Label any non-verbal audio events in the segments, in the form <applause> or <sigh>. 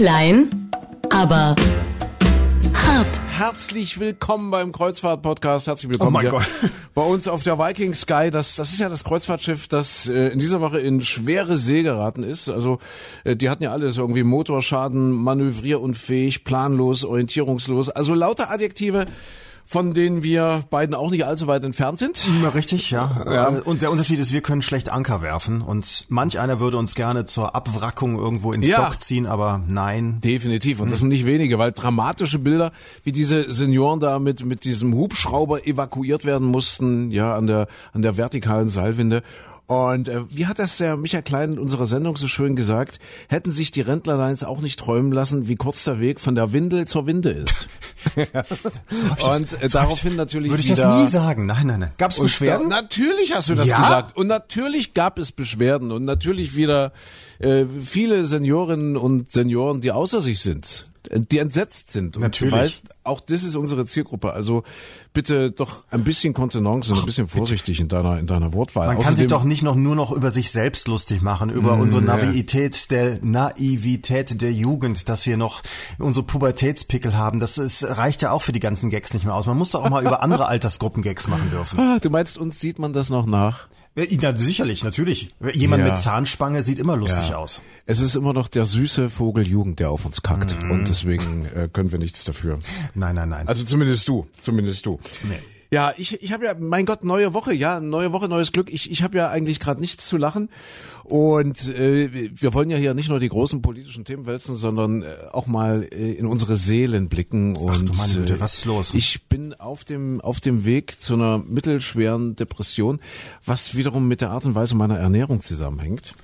Klein, aber hart. Herzlich willkommen beim Kreuzfahrt-Podcast. Herzlich willkommen Oh mein hier Gott. bei uns auf der Viking Sky. Das, das ist ja das Kreuzfahrtschiff, das äh, in dieser Woche in schwere See geraten ist. Also äh, die hatten ja alles irgendwie Motorschaden, manövrierunfähig, planlos, orientierungslos. Also lauter Adjektive, von denen wir beiden auch nicht allzu weit entfernt sind. Ja, richtig, ja. Ja. Und der Unterschied ist, wir können schlecht Anker werfen und manch einer würde uns gerne zur Abwrackung irgendwo ins Ja. Dock ziehen, aber nein. Definitiv. Und das sind nicht wenige, weil dramatische Bilder, wie diese Senioren da mit, mit diesem Hubschrauber evakuiert werden mussten, ja, an der, an der vertikalen Seilwinde. Und äh, wie hat das der Michael Klein in unserer Sendung so schön gesagt, hätten sich die Rentnerlines auch nicht träumen lassen, wie kurz der Weg von der Windel zur Winde ist. <laughs> und äh, daraufhin natürlich Würde ich wieder... das nie sagen. Nein, nein, nein. Gab es Beschwerden? Da, natürlich hast du das Ja? gesagt. Und natürlich gab es Beschwerden und natürlich wieder äh, viele Seniorinnen und Senioren, die außer sich sind, die entsetzt sind. Und Natürlich. du weißt, auch das ist unsere Zielgruppe. Also bitte doch ein bisschen Kontenance und ein bisschen vorsichtig in deiner in deiner Wortwahl. Man kann sich Außerdem- doch nicht noch nur noch über sich selbst lustig machen, über unsere Naivität der Naivität der Jugend, dass wir noch unsere Pubertätspickel haben. Das ist, reicht ja auch für die ganzen Gags nicht mehr aus. Man muss doch auch mal über andere <laughs> Altersgruppen Gags machen dürfen. Ah, Du meinst, uns sieht man das noch nach? Ja, sicherlich, natürlich. Jemand Ja. mit Zahnspange sieht immer lustig aus. Es ist immer noch der süße Vogel Jugend, der auf uns kackt. Mhm. Und deswegen äh, können wir nichts dafür. Nein, nein, nein. Also zumindest du, zumindest du. Nee. Ja, ich, ich habe ja, mein Gott, neue Woche, ja, neue Woche, neues Glück. Ich, ich habe ja eigentlich gerade nichts zu lachen. Und äh, wir wollen ja hier nicht nur die großen politischen Themen wälzen, sondern äh, auch mal äh, in unsere Seelen blicken. Und du meine Güte, äh, was ist los? Ich bin auf dem auf dem Weg zu einer mittelschweren Depression, was wiederum mit der Art und Weise meiner Ernährung zusammenhängt.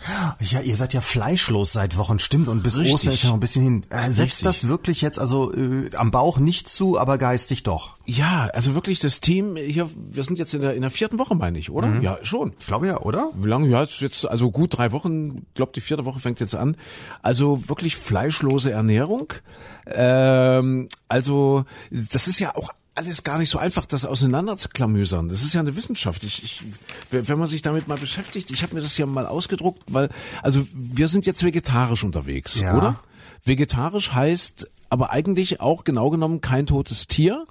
Ja, ihr seid ja fleischlos seit Wochen, stimmt. Und bis Richtig. Ostern ist ja noch ein bisschen hin. Äh, setzt das wirklich jetzt also äh, am Bauch nicht zu, aber geistig doch? Ja, also wirklich das Team hier, wir sind jetzt in der in der vierten Woche, meine ich, oder? Ja, schon. Ich glaube ja, oder? Wie lange? Ja, jetzt also gut drei Wochen. Ich glaube, die vierte Woche fängt jetzt an. Also wirklich fleischlose Ernährung. Ähm, also das ist ja auch alles gar nicht so einfach, das auseinander zu klamüsern. Das ist ja eine Wissenschaft. Ich, ich, wenn man sich damit mal beschäftigt, ich habe mir das hier mal ausgedruckt, weil also wir sind jetzt vegetarisch unterwegs, Ja. oder? Vegetarisch heißt aber eigentlich auch genau genommen kein totes Tier.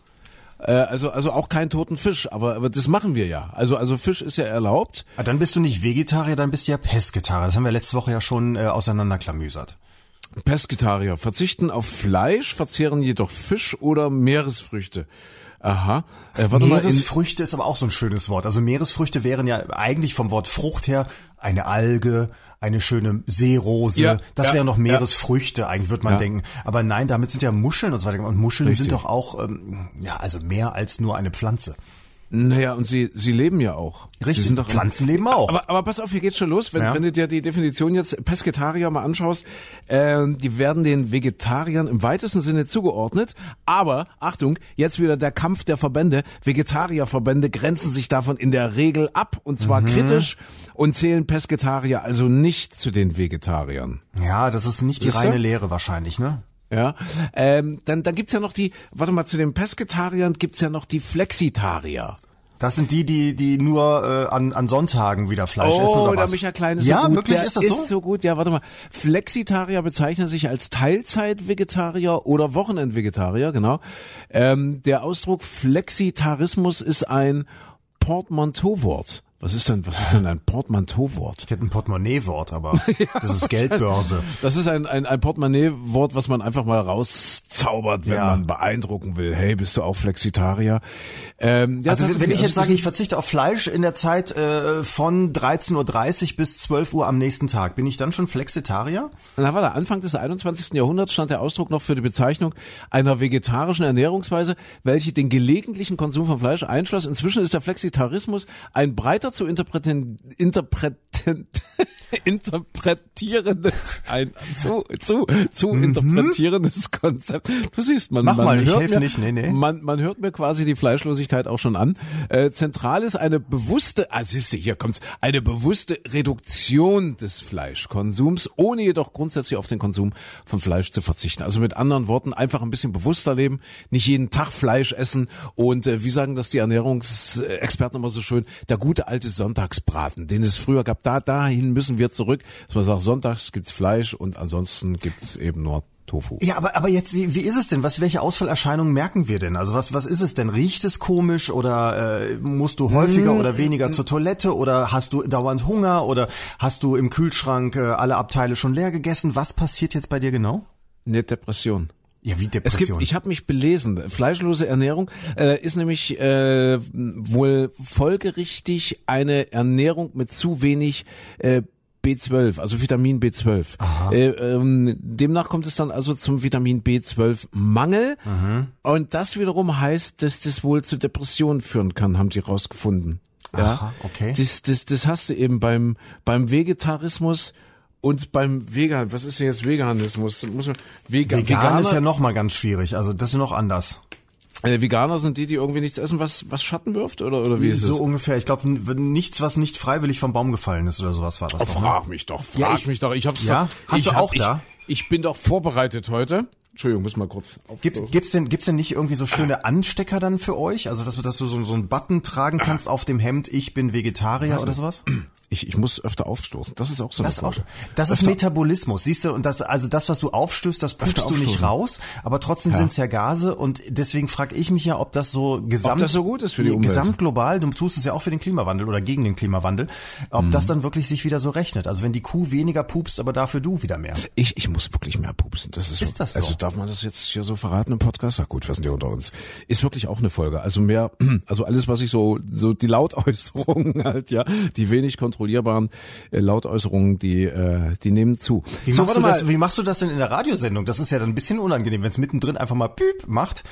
Äh, Also, also auch keinen toten Fisch, aber, aber das machen wir ja. Also, also Fisch ist ja erlaubt. Ah, Dann bist du nicht Vegetarier, dann bist du ja Pesketarier. Das haben wir letzte Woche ja schon äh, auseinanderklamüsert. Pesketarier verzichten auf Fleisch, verzehren jedoch Fisch oder Meeresfrüchte. Aha. Äh, Meeresfrüchte ist aber auch so ein schönes Wort. Also Meeresfrüchte wären ja eigentlich vom Wort Frucht her eine Alge, eine schöne Seerose. Ja, das ja, wären noch ja. Meeresfrüchte, eigentlich würde man Ja. denken. Aber nein, damit sind ja Muscheln und so weiter. Und Muscheln Richtig. sind doch auch, ähm, ja, also mehr als nur eine Pflanze. Naja, und sie, sie leben ja auch. Richtig, sind doch Pflanzen leben auch. Aber, aber pass auf, hier geht's schon los. Wenn, Ja. wenn du dir die Definition jetzt Pesketarier mal anschaust, äh, die werden den Vegetariern im weitesten Sinne zugeordnet. Aber, Achtung, jetzt wieder der Kampf der Verbände. Vegetarierverbände grenzen sich davon in der Regel ab, und zwar Mhm. kritisch, und zählen Pesketarier also nicht zu den Vegetariern. ja, das ist nicht die Siehste? reine Lehre wahrscheinlich, ne? Ja, ähm, dann, dann gibt's ja noch die, warte mal, zu den Pesketariern gibt's ja noch die Flexitarier. Das sind die, die, die nur äh, an, an Sonntagen wieder Fleisch essen Oh, oder der was? Michael Klein ist ja, so gut. wirklich der ist das so? Ist so gut, ja, warte mal. Flexitarier bezeichnen sich als Teilzeit-Vegetarier oder Wochenend-Vegetarier, genau. Ähm, der Ausdruck Flexitarismus ist ein Portmanteau-Wort. Was ist denn, was ist denn ein Portmanteau-Wort? Ich hätte ein Portemonnaie-Wort, aber <laughs> das ist Geldbörse. Das ist ein, ein, ein Portemonnaie-Wort, was man einfach mal rauszaubert, wenn Ja. man beeindrucken will. Hey, bist du auch Flexitarier? Ähm, ja, Also wenn tatsächlich, ich jetzt sage, ich verzichte auf Fleisch in der Zeit äh, von 13.30 Uhr bis 12 Uhr am nächsten Tag, bin ich dann schon Flexitarier? Na warte, Anfang des 21. Jahrhunderts stand der Ausdruck noch für die Bezeichnung einer vegetarischen Ernährungsweise, welche den gelegentlichen Konsum von Fleisch einschloss. Inzwischen ist der Flexitarismus ein breiter zu interpreten, interpreten, <laughs> interpretierendes, ein zu, zu, zu interpretierendes Konzept. Du siehst, man, Mhm. Mach man mal, hört mir, nicht, nee, nee. Man, man hört mir quasi die Fleischlosigkeit auch schon an. Äh, zentral ist eine bewusste, ah, siehst du, hier kommt's, eine bewusste Reduktion des Fleischkonsums, ohne jedoch grundsätzlich auf den Konsum von Fleisch zu verzichten. Also mit anderen Worten, einfach ein bisschen bewusster leben, nicht jeden Tag Fleisch essen und äh, wie sagen das die Ernährungsexperten immer so schön, der gute alte Sonntagsbraten, den es früher gab, da dahin müssen wir zurück, dass man sagt, sonntags gibt's Fleisch und ansonsten gibt's eben nur Tofu. Ja, aber, aber jetzt, wie, wie ist es denn? Was, welche Ausfallerscheinungen merken wir denn? Also was, was ist es denn? Riecht es komisch oder äh, musst du häufiger Mm. oder weniger zur Toilette oder hast du dauernd Hunger oder hast du im Kühlschrank äh, alle Abteile schon leer gegessen? Was passiert jetzt bei dir genau? Eine Depression. Ja, wie Es Depression. gibt, ich habe mich belesen. Fleischlose Ernährung äh, ist nämlich äh, wohl folgerichtig eine Ernährung mit zu wenig äh, B12, also Vitamin B12. Äh, ähm, demnach kommt es dann also zum Vitamin B12-Mangel. Mhm. Und das wiederum heißt, dass das wohl zu Depressionen führen kann, haben die rausgefunden. Ja? Aha, okay. Das, das, das hast du eben beim, beim Vegetarismus und beim Vegan. Was ist denn jetzt Veganismus? Muss man, Vegan, Vegan ist ja noch mal ganz schwierig. Also das ist noch anders. äh, Veganer sind die, die irgendwie nichts essen, was, was Schatten wirft? Oder, oder wie ist so es? ungefähr. Ich glaube, nichts, was nicht freiwillig vom Baum gefallen ist oder sowas war das Oh, doch. Ne? frag mich doch, frag Ja, ich- mich doch. Ich hab's Ja? doch, Hast ich du hab- auch da? Ich, bin doch vorbereitet heute. Entschuldigung, muss mal kurz Gibt, aufstoßen. gibt's denn, gibt's denn nicht irgendwie so schöne Anstecker dann für euch? Also, dass, du- dass du so, so einen Button tragen kannst auf dem Hemd, ich bin Vegetarier oder sowas? <clears throat> Ich, ich muss öfter aufstoßen. Das ist auch so eine Das, auch, das ist Metabolismus, siehst du, und das, also das, was du aufstößt, das pupst du nicht raus, aber trotzdem Ja. sind's ja Gase und deswegen frage ich mich ja, ob das so gesamt, das so gut ist für die Umwelt. gesamt global, du tust es ja auch für den Klimawandel oder gegen den Klimawandel, ob Mhm. das dann wirklich sich wieder so rechnet. Also wenn die Kuh weniger pupst, aber dafür du wieder mehr. Ich, ich muss wirklich mehr pupsen. Das ist, Ist das so? Also darf man das jetzt hier so verraten im Podcast? Na gut, wir sind ja unter uns. Ist wirklich auch eine Folge. Also mehr, <clears throat> also alles, was ich so, so die Lautäußerungen <laughs> halt, ja, die wenig kontrollierbaren äh, Lautäußerungen, die, äh, die nehmen zu. Wie, so, machst du das, wie machst du das denn in der Radiosendung? Das ist ja dann ein bisschen unangenehm, wenn es mittendrin einfach mal piep macht.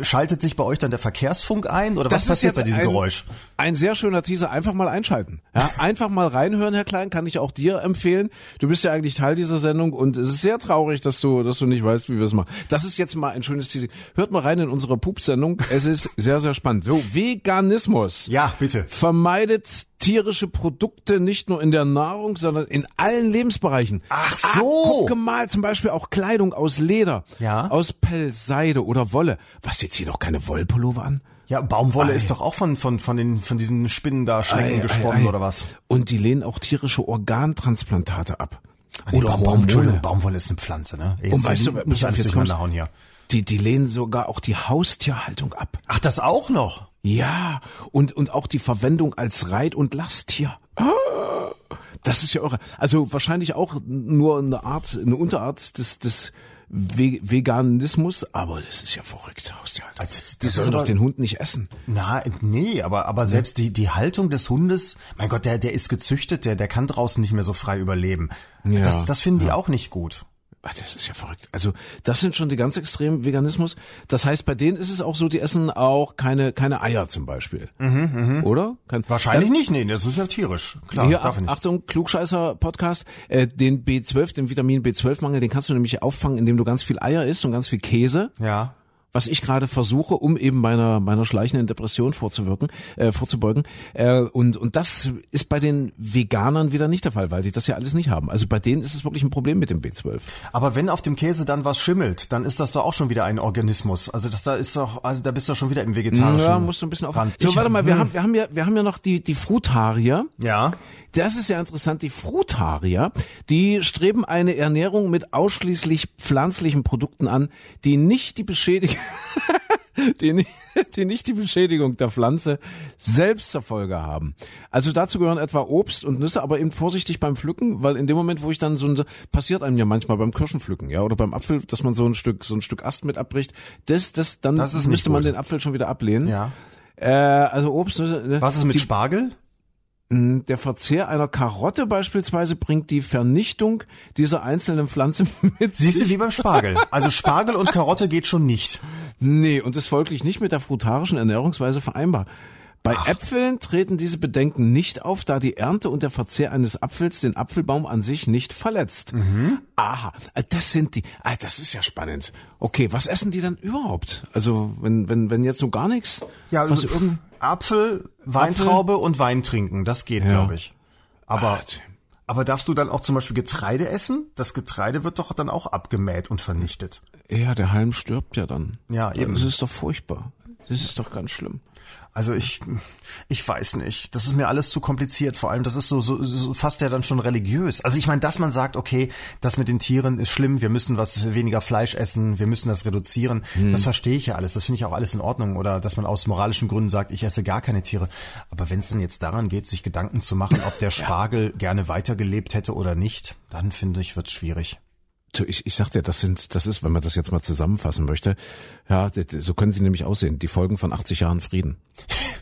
Schaltet sich bei euch dann der Verkehrsfunk ein oder was ist passiert bei diesem ein, Geräusch? Ein sehr schöner Teaser. Einfach mal einschalten. Ja, <laughs> einfach mal reinhören, Herr Klein, kann ich auch dir empfehlen. Du bist ja eigentlich Teil dieser Sendung und es ist sehr traurig, dass du, dass du nicht weißt, wie wir es machen. Das ist jetzt mal ein schönes Teaser. Hört mal rein in unsere Pup-Sendung. Es ist sehr, sehr spannend. So, Veganismus. Ja, bitte. Vermeidet tierische Produkte nicht nur in der Nahrung, sondern in allen Lebensbereichen. Ach so. gucke mal, zum Beispiel auch Kleidung aus Leder, Ja. aus Pelz, Seide oder Wolle. Was, jetzt hier noch keine Wollpullover an? Ja, Baumwolle Ei. ist doch auch von, von, von, den, von diesen Spinnen da Ei, gesponnen oder was? Und die lehnen auch tierische Organtransplantate ab. Nee, Oder Baum, Baum, Hormone. Entschuldigung, Baumwolle ist eine Pflanze, ne? Jetzt Und weißt du, alles jetzt hier. Die, die lehnen sogar auch die Haustierhaltung ab. Ach, das auch noch? Ja, und, und auch die Verwendung als Reit- und Lasttier. Ah, Das ist ja irre. Also wahrscheinlich auch nur eine Art, eine Unterart des, des Ve Veganismus, aber das ist ja verrückt, Haustierhaltung. Also das- die das sollen ist doch den Hund nicht essen. Na, nee, aber, aber selbst die, die Haltung des Hundes, mein Gott, der, der ist gezüchtet, der, der kann draußen nicht mehr so frei überleben. Ja, das, das finden die auch nicht gut. Ah, Das ist ja verrückt. Also das sind schon die ganz extremen Veganismus. Das heißt, bei denen ist es auch so, die essen auch keine keine Eier zum Beispiel, oder? Kein, Mhm, Wahrscheinlich nicht, nee, das ist ja tierisch. Klar, Hier, darf er nicht. Achtung, Klugscheißer Podcast. Äh, den B12, den Vitamin B12-Mangel, den kannst du nämlich auffangen, indem du ganz viel Eier isst und ganz viel Käse. Ja. Was ich gerade versuche, um eben meiner meiner schleichenden Depression vorzuwirken, äh, vorzubeugen. Äh, und und das ist bei den Veganern wieder nicht der Fall, weil die das ja alles nicht haben. Also bei denen ist es wirklich ein Problem mit dem B12. Aber wenn auf dem Käse dann was schimmelt, dann ist das doch auch schon wieder ein Organismus. Also das da ist doch, also da bist du schon wieder im vegetarischen. Ja, musst du ein bisschen auf. So, Ich- warte mal, wir hm. haben wir haben ja wir haben ja noch die die Frutarier. Ja. Das ist ja interessant. Die Frutarier, die streben eine Ernährung mit ausschließlich pflanzlichen Produkten an, die nicht die Beschädigung, <laughs> die, nicht- die nicht die Beschädigung der Pflanze selbst zur Folge haben. Also dazu gehören etwa Obst und Nüsse, aber eben vorsichtig beim Pflücken, weil in dem Moment, wo ich dann so ein, passiert einem ja manchmal beim Kirschenpflücken, ja, oder beim Apfel, dass man so ein Stück, so ein Stück Ast mit abbricht, das, das, dann Das müsste man den Apfel schon wieder ablehnen. Ja. Äh, also Obst, Nüsse, ne? Was ist mit die, Spargel? Der Verzehr einer Karotte beispielsweise bringt die Vernichtung dieser einzelnen Pflanze <laughs> mit Siehst du, wie beim Spargel. Also Spargel und Karotte geht schon nicht. Nee, und ist folglich nicht mit der frutarischen Ernährungsweise vereinbar. Bei Äpfeln treten diese Bedenken nicht auf, da die Ernte und der Verzehr eines Apfels den Apfelbaum an sich nicht verletzt. Aha, äh, das sind die. Ah, das ist ja spannend. Okay, was essen die dann überhaupt? Also wenn wenn wenn jetzt so gar nichts. Ja, was also irgend Apfel, Weintraube und Wein trinken, das geht, Ja. glaube ich. Aber, Ah, aber darfst du dann auch zum Beispiel Getreide essen? Das Getreide wird doch dann auch abgemäht und vernichtet. Ja, der Halm stirbt ja dann. Ja, eben. Das ist doch furchtbar. Das ist doch ganz schlimm. Also ich, ich weiß nicht. Das ist mir alles zu kompliziert. Vor allem, das ist so, so, so fast ja dann schon religiös. Also ich meine, dass man sagt, okay, das mit den Tieren ist schlimm, wir müssen was weniger Fleisch essen, wir müssen das reduzieren. Hm. Das verstehe ich ja alles. Das finde ich auch alles in Ordnung. Oder dass man aus moralischen Gründen sagt, ich esse gar keine Tiere. Aber wenn es denn jetzt daran geht, sich Gedanken zu machen, ob der Spargel ja. gerne weitergelebt hätte oder nicht, dann finde ich, wird's schwierig ich, ich sagte, das sind, das ist, wenn man das jetzt mal zusammenfassen möchte, ja, so können sie nämlich aussehen, die Folgen von 80 Jahren Frieden.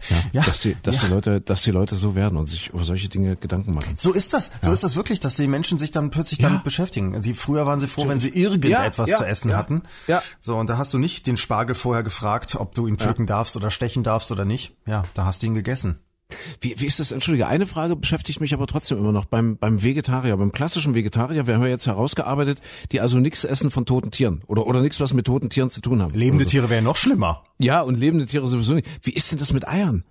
Ja, <laughs> ja dass die, dass ja. die Leute, dass die Leute so werden und sich über solche Dinge Gedanken machen. So ist das, so ja. ist das wirklich, dass die Menschen sich dann plötzlich damit beschäftigen. Sie, früher waren sie froh, wenn sie irgendetwas zu essen hatten. Ja. So, und da hast du nicht den Spargel vorher gefragt, ob du ihn pflücken darfst oder stechen darfst oder nicht. Ja, da hast du ihn gegessen. Wie, wie ist das? Entschuldige, eine Frage beschäftigt mich aber trotzdem immer noch beim, beim Vegetarier, beim klassischen Vegetarier. Wir haben ja jetzt herausgearbeitet, die also nichts essen von toten Tieren oder, oder nichts, was mit toten Tieren zu tun haben. Lebende also. Tiere wären noch schlimmer. Ja, und lebende Tiere sowieso nicht. Wie ist denn das mit Eiern?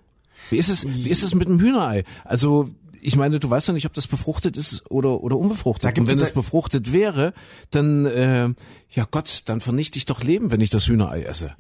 Wie ist es, wie ist es mit einem Hühnerei? Also, ich meine, du weißt ja nicht, ob das befruchtet ist oder, oder unbefruchtet. Und wenn es befruchtet wäre, dann, äh, ja Gott, dann vernichte ich doch Leben, wenn ich das Hühnerei esse.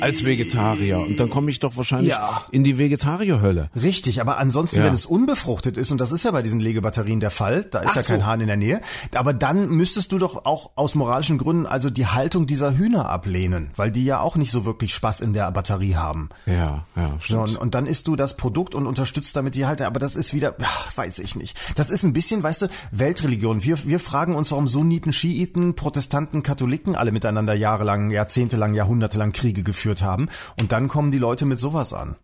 Als Vegetarier. Und dann komme ich doch wahrscheinlich ja. in die Vegetarierhölle. Richtig, aber ansonsten, ja. wenn es unbefruchtet ist, und das ist ja bei diesen Legebatterien der Fall, da ist Ach ja kein so. Hahn in der Nähe, aber dann müsstest du doch auch aus moralischen Gründen also die Haltung dieser Hühner ablehnen, weil die ja auch nicht so wirklich Spaß in der Batterie haben. Ja, ja. So, und, und dann isst du das Produkt und unterstützt damit die Haltung, aber das ist wieder, weiß ich nicht. Das ist ein bisschen, weißt du, Weltreligion. Wir, wir fragen uns, warum Sunniten, Schiiten, Protestanten, protestanten Katholiken alle miteinander jahrelang, jahrzehntelang, jahrhundertelang Kriege geführt haben. Und dann kommen die Leute mit sowas an.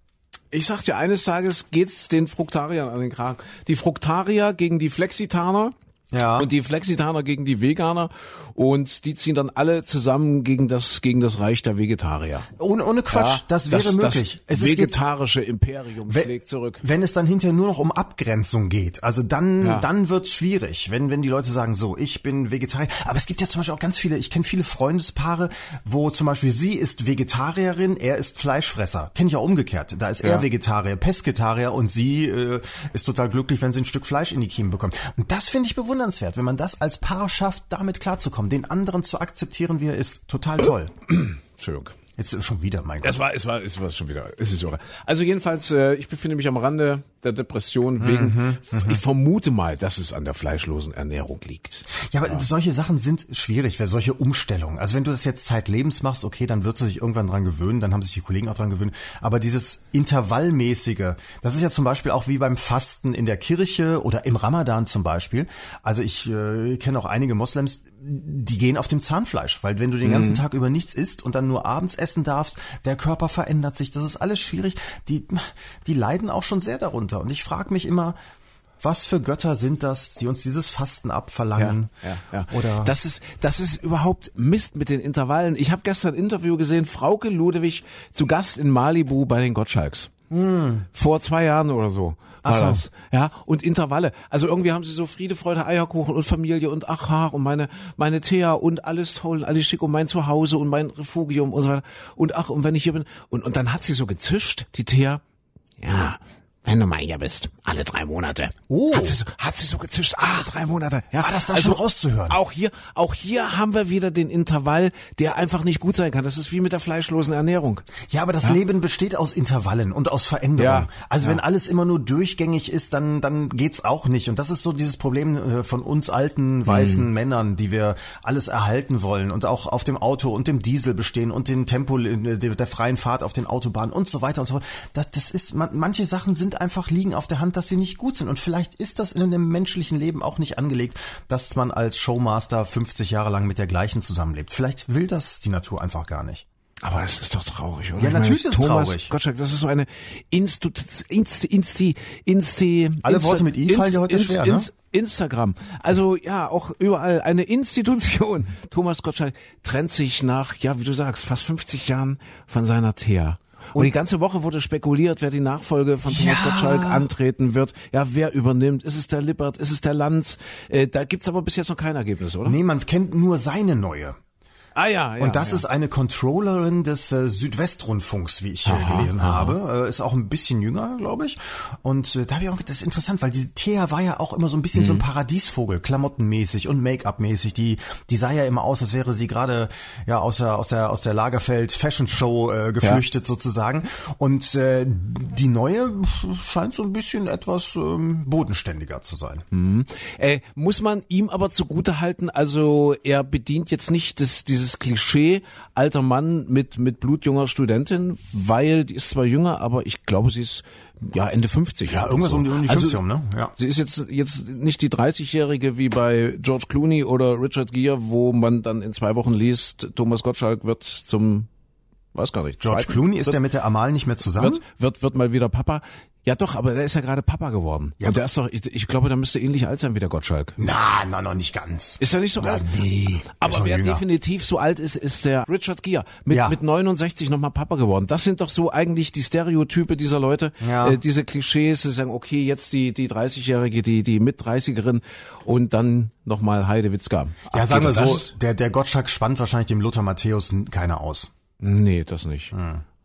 Ich sag dir, eines Tages geht's den Fruktariern an den Kragen. Die Fruktarier gegen die Flexitaner ja. Und die Flexitaner gegen die Veganer und die ziehen dann alle zusammen gegen das gegen das Reich der Vegetarier. Ohne, ohne Quatsch, ja, das wäre das, möglich. Das es vegetarische geht, Imperium wenn, schlägt zurück. Wenn es dann hinterher nur noch um Abgrenzung geht, also dann ja. dann wird's schwierig, wenn wenn die Leute sagen so, ich bin Vegetarier. Aber es gibt ja zum Beispiel auch ganz viele, ich kenne viele Freundespaare, wo zum Beispiel sie ist Vegetarierin, er ist Fleischfresser. Kenne ich auch umgekehrt. Da ist er Vegetarier, Pesketarier und sie äh, ist total glücklich, wenn sie ein Stück Fleisch in die Kiemen bekommt. Und das finde ich bewundernswert bewundernswert, wenn man das als Paar schafft, damit klarzukommen, den anderen zu akzeptieren, wie er ist. Total toll. <clears throat> Entschuldigung. Jetzt schon wieder, mein Gott. Es war, es war, es war schon wieder. Es ist irre. Also jedenfalls, äh, ich befinde mich am Rande der Depression wegen, mhm, mhm, ich vermute mal, dass es an der fleischlosen Ernährung liegt. Ja, aber ja. solche Sachen sind schwierig, weil solche Umstellungen. Also wenn du das jetzt zeitlebens machst, okay, dann wirst du dich irgendwann dran gewöhnen, dann haben sich die Kollegen auch dran gewöhnt. Aber dieses Intervallmäßige, das ist ja zum Beispiel auch wie beim Fasten in der Kirche oder im Ramadan zum Beispiel. Also ich äh, kenne auch einige Moslems, die gehen auf dem Zahnfleisch, weil wenn du den ganzen mhm. Tag über nichts isst und dann nur abends essen darfst, der Körper verändert sich, das ist alles schwierig. Die, die leiden auch schon sehr darunter. Und ich frage mich immer, was für Götter sind das, die uns dieses Fasten abverlangen? Ja, ja, ja. Oder das ist das ist überhaupt Mist mit den Intervallen. Ich habe gestern ein Interview gesehen, Frauke Ludewig zu Gast in Malibu bei den Gottschalks. Hm. Vor zwei Jahren oder so war so. das. Ja, und Intervalle. Also irgendwie haben sie so Friede, Freude, Eierkuchen und Familie und Aha und meine, meine Thea und alles toll und alles schick und mein Zuhause und mein Refugium und so weiter. Und ach, und wenn ich hier bin. Und, und dann hat sie so gezischt, die Thea. Ja, wenn du mal hier bist, alle drei Monate. Oh. Hat sie so, hat sie so gezischt, alle drei Monate. Ja, war das da also schon rauszuhören? Auch hier, auch hier haben wir wieder den Intervall, der einfach nicht gut sein kann. Das ist wie mit der fleischlosen Ernährung. Ja, aber das ja? Leben besteht aus Intervallen und aus Veränderungen. Ja. Also ja. wenn alles immer nur durchgängig ist, dann, dann geht's auch nicht. Und das ist so dieses Problem äh, von uns alten, weißen hm. Männern, die wir alles erhalten wollen und auch auf dem Auto und dem Diesel bestehen und den Tempo äh, der freien Fahrt auf den Autobahnen und so weiter und so fort. Das, das ist, manche Sachen sind sind einfach liegen auf der Hand, dass sie nicht gut sind. Und vielleicht ist das in einem menschlichen Leben auch nicht angelegt, dass man als Showmaster 50 Jahre lang mit der gleichen zusammenlebt. Vielleicht will das die Natur einfach gar nicht. Aber das ist doch traurig, oder? Ja, natürlich meine, ist es traurig. Gottschalk, das ist so eine Institut, Insti, Insti, Insti, Alle Insta, Worte mit I fallen dir heute Inst, schwer, ne? Instagram. Also ja, auch überall eine Institution. <laughs> Thomas Gottschalk trennt sich nach, ja, wie du sagst, fast 50 Jahren von seiner Thea. Und, die ganze Woche wurde spekuliert, wer die Nachfolge von Thomas ja. Gottschalk antreten wird. Ja, wer übernimmt? Ist es der Lippert? Ist es der Lanz? Äh, da gibt's aber bis jetzt noch kein Ergebnis, oder? Nee, man kennt nur seine neue. Ah ja, ja. Und das ja. ist eine Controllerin des äh, Südwestrundfunks, wie ich äh, Aha, gelesen aha. habe. Äh, ist auch ein bisschen jünger, glaube ich. Und äh, da habe ich auch, das ist interessant, weil diese Thea war ja auch immer so ein bisschen Mhm. so ein Paradiesvogel, klamottenmäßig und Make-up-mäßig. Die, die sah ja immer aus, als wäre sie gerade ja aus der aus der aus der Lagerfeld Fashion Show äh, geflüchtet sozusagen. Und äh, die neue scheint so ein bisschen etwas ähm, bodenständiger zu sein. Äh, muss man ihm aber zugute halten, also er bedient jetzt nicht das, dieses Klischee alter Mann mit, mit blutjunger Studentin, weil die ist zwar jünger, aber ich glaube, sie ist ja Ende 50. Ja, irgendwas so. um die, um die Also, 50 rum, ne? Ja. Sie ist jetzt, jetzt nicht die 30-Jährige wie bei George Clooney oder Richard Gere, wo man dann in zwei Wochen liest, Thomas Gottschalk wird zum, weiß gar nicht. George zweiten- Clooney ist wird, der mit der Amal nicht mehr zusammen? wird, wird, wird mal wieder Papa. Ja doch, aber der ist ja gerade Papa geworden. Ja, Und der ist doch, ich, ich glaube, der müsste ähnlich alt sein wie der Gottschalk. Na, na, noch nicht ganz. Ist er nicht so Na, alt? nee, Aber wer jünger. definitiv so alt ist, ist der Richard Gere. Mit, Ja. mit 69 nochmal Papa geworden. Das sind doch so eigentlich die Stereotype dieser Leute. Ja. Äh, diese Klischees, sie sagen, okay, jetzt die, die 30-Jährige, die, die mit 30erin und dann nochmal Heide Witzka. Ja, sagen wir so, der, der Gottschalk spannt wahrscheinlich dem Lothar Matthäus keiner aus. Nee, das nicht.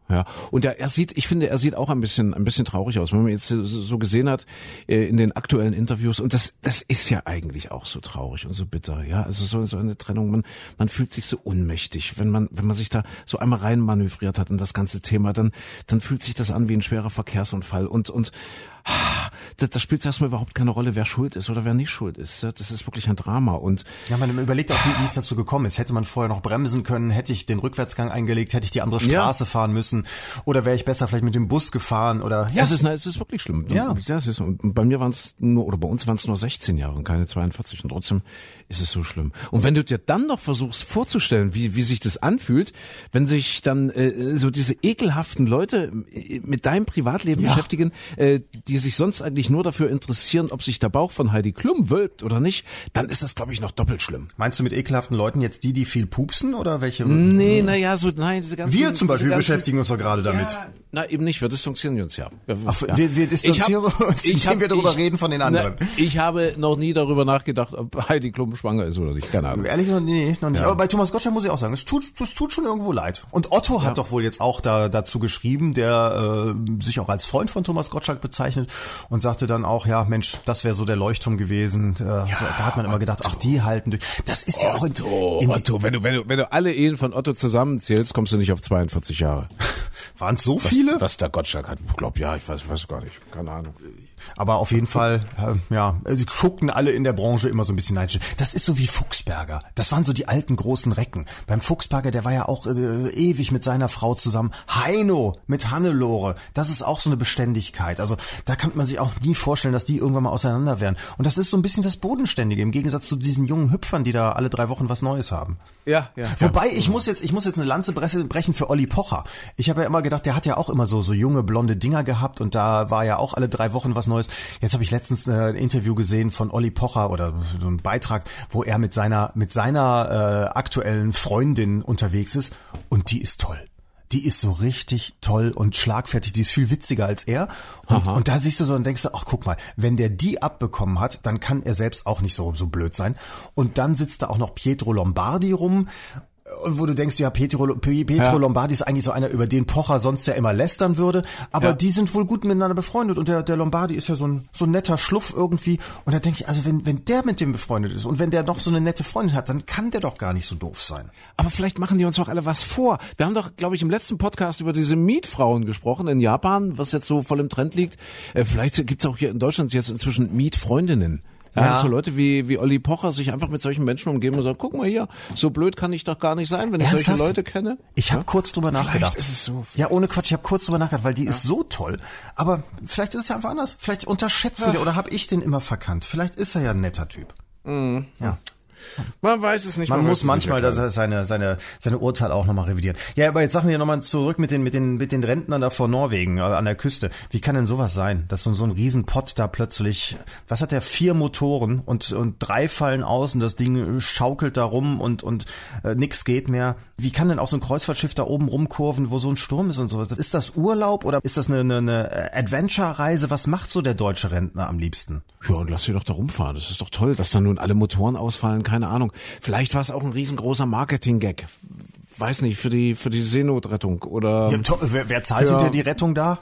Ja, und er, er sieht, ich finde, er sieht auch ein bisschen, ein bisschen traurig aus, wenn man jetzt so, gesehen hat äh, in den aktuellen Interviews. Und das, das ist ja eigentlich auch so traurig und so bitter. Ja, also so, so eine Trennung, man, man fühlt sich so ohnmächtig, wenn man, wenn man sich da so einmal reinmanövriert hat in das ganze Thema, dann, dann fühlt sich das an wie ein schwerer Verkehrsunfall und und ah, da, da spielt es erstmal überhaupt keine Rolle, wer schuld ist oder wer nicht schuld ist. Ja, Das ist wirklich ein Drama und Ja, man überlegt auch, wie, wie es dazu gekommen ist. Hätte man vorher noch bremsen können, hätte ich den Rückwärtsgang eingelegt, hätte ich die andere Ja. Straße fahren müssen oder wäre ich besser vielleicht mit dem Bus gefahren oder Ja. Es ist, es ist wirklich schlimm. Ja. Das ist, und bei mir waren es nur, oder bei uns waren es nur 16 Jahre und keine 42 und trotzdem ist es so schlimm. Und wenn du dir dann noch versuchst vorzustellen, wie, wie sich das anfühlt, wenn sich dann äh, so diese ekelhaften Leute äh, mit deinem Privatleben Ja. beschäftigen, äh, die sich sonst eigentlich nur dafür interessieren, ob sich der Bauch von Heidi Klum wölbt oder nicht, dann ist das, glaube ich, noch doppelt schlimm. Meinst du mit ekelhaften Leuten jetzt die, die viel pupsen oder welche? Nee, naja, so, nein, diese ganzen... Wir zum Beispiel ganzen, beschäftigen uns doch gerade damit. Ja, na eben nicht, wir distanzieren uns ja. ja Ach, ja. wir, wir distanzieren Ich hab- uns, ich indem hab- wir darüber ich- reden von den anderen. Na, ich habe noch nie darüber nachgedacht, ob Heidi Klum schwanger ist oder nicht. Keine Ahnung. Ehrlich noch, nee, noch nicht. Aber bei Thomas Gottschalk muss ich auch sagen, es tut, es tut schon irgendwo leid. Und Otto hat doch wohl jetzt auch da, dazu geschrieben, der äh, sich auch als Freund von Thomas Gottschalk bezeichnet und sagte dann auch, ja Mensch, das wäre so der Leuchtturm gewesen. Äh, da, da hat man immer gedacht, ach, die halten durch. Das ist ja auch in, Otto, in Otto, wenn du, wenn du, wenn du alle Ehen von Otto zusammenzählst, kommst du nicht auf 42 Jahre. <laughs> waren es so Was, viele? Was der Gottschalk hat, glaub ja, ich weiß, weiß gar nicht, keine Ahnung. Aber auf jeden Fall, äh, ja, sie guckten alle in der Branche immer so ein bisschen neidisch. Das ist so wie Fuchsberger. Das waren so die alten großen Recken. Beim Fuchsberger, der war ja auch äh, ewig mit seiner Frau zusammen. Heino mit Hannelore, das ist auch so eine Beständigkeit. Also da kann man sich auch nie vorstellen, dass die irgendwann mal auseinander werden. Und das ist so ein bisschen das Bodenständige im Gegensatz zu diesen jungen Hüpfern, die da alle drei Wochen was Neues haben. Ja, ja. Wobei ich muss jetzt, ich muss jetzt eine Lanze brechen für Olli Pocher. Ich habe ja immer gedacht, der hat ja auch immer so so junge blonde Dinger gehabt und da war ja auch alle drei Wochen was Neues. Jetzt habe ich letztens äh, ein Interview gesehen von Olli Pocher oder so ein Beitrag, wo er mit seiner mit seiner äh, aktuellen Freundin unterwegs ist und die ist toll. Die ist so richtig toll und schlagfertig, die ist viel witziger als er. Und, und da siehst du so und denkst du, ach guck mal, wenn der die abbekommen hat, dann kann er selbst auch nicht so, so blöd sein. Und dann sitzt da auch noch Pietro Lombardi rum. Und wo du denkst, ja, Pietro, Pietro Ja. Lombardi ist eigentlich so einer, über den Pocher sonst ja immer lästern würde. Aber Ja. die sind wohl gut miteinander befreundet. Und der, der Lombardi ist ja so ein, so ein netter Schluff irgendwie. Und da denke ich, also wenn, wenn der mit dem befreundet ist und wenn der noch so eine nette Freundin hat, dann kann der doch gar nicht so doof sein. Aber vielleicht machen die uns doch alle was vor. Wir haben doch, glaube ich, im letzten Podcast über diese Mietfrauen gesprochen in Japan, was jetzt so voll im Trend liegt. Äh, vielleicht gibt's auch hier in Deutschland jetzt inzwischen Mietfreundinnen. Ja, Ja. so Leute wie, wie Olli Pocher sich einfach mit solchen Menschen umgeben und sagen, guck mal hier, so blöd kann ich doch gar nicht sein, wenn ich solche Ernsthaft? Leute kenne. Ich habe kurz drüber Vielleicht nachgedacht. ist es so, Ja, ohne Quatsch, ich habe kurz drüber nachgedacht, weil die ist so toll. Aber vielleicht ist es ja einfach anders. Vielleicht unterschätzen wir oder habe ich den immer verkannt. Vielleicht ist er ja ein netter Typ. Ja. Man weiß es nicht. Man weiß muss manchmal das, seine, seine, seine Urteile auch nochmal revidieren. Ja, aber jetzt sagen wir nochmal zurück mit den, mit den, mit den Rentnern da vor Norwegen, äh, an der Küste. Wie kann denn sowas sein, dass so, so ein Riesenpott da plötzlich, was hat der, vier Motoren und, und drei fallen aus und das Ding schaukelt da rum und, und äh, nix geht mehr. Wie kann denn auch so ein Kreuzfahrtschiff da oben rumkurven, wo so ein Sturm ist und sowas? Ist das Urlaub oder ist das eine, eine, eine Adventure-Reise? Was macht so der deutsche Rentner am liebsten? Ja, und lass sie doch da rumfahren. Das ist doch toll, dass da nun alle Motoren ausfallen. Keine Ahnung. Vielleicht war es auch ein riesengroßer Marketing-Gag weiß nicht, für die, für die Seenotrettung oder. Ja, wer, wer zahlt hinter die Rettung da?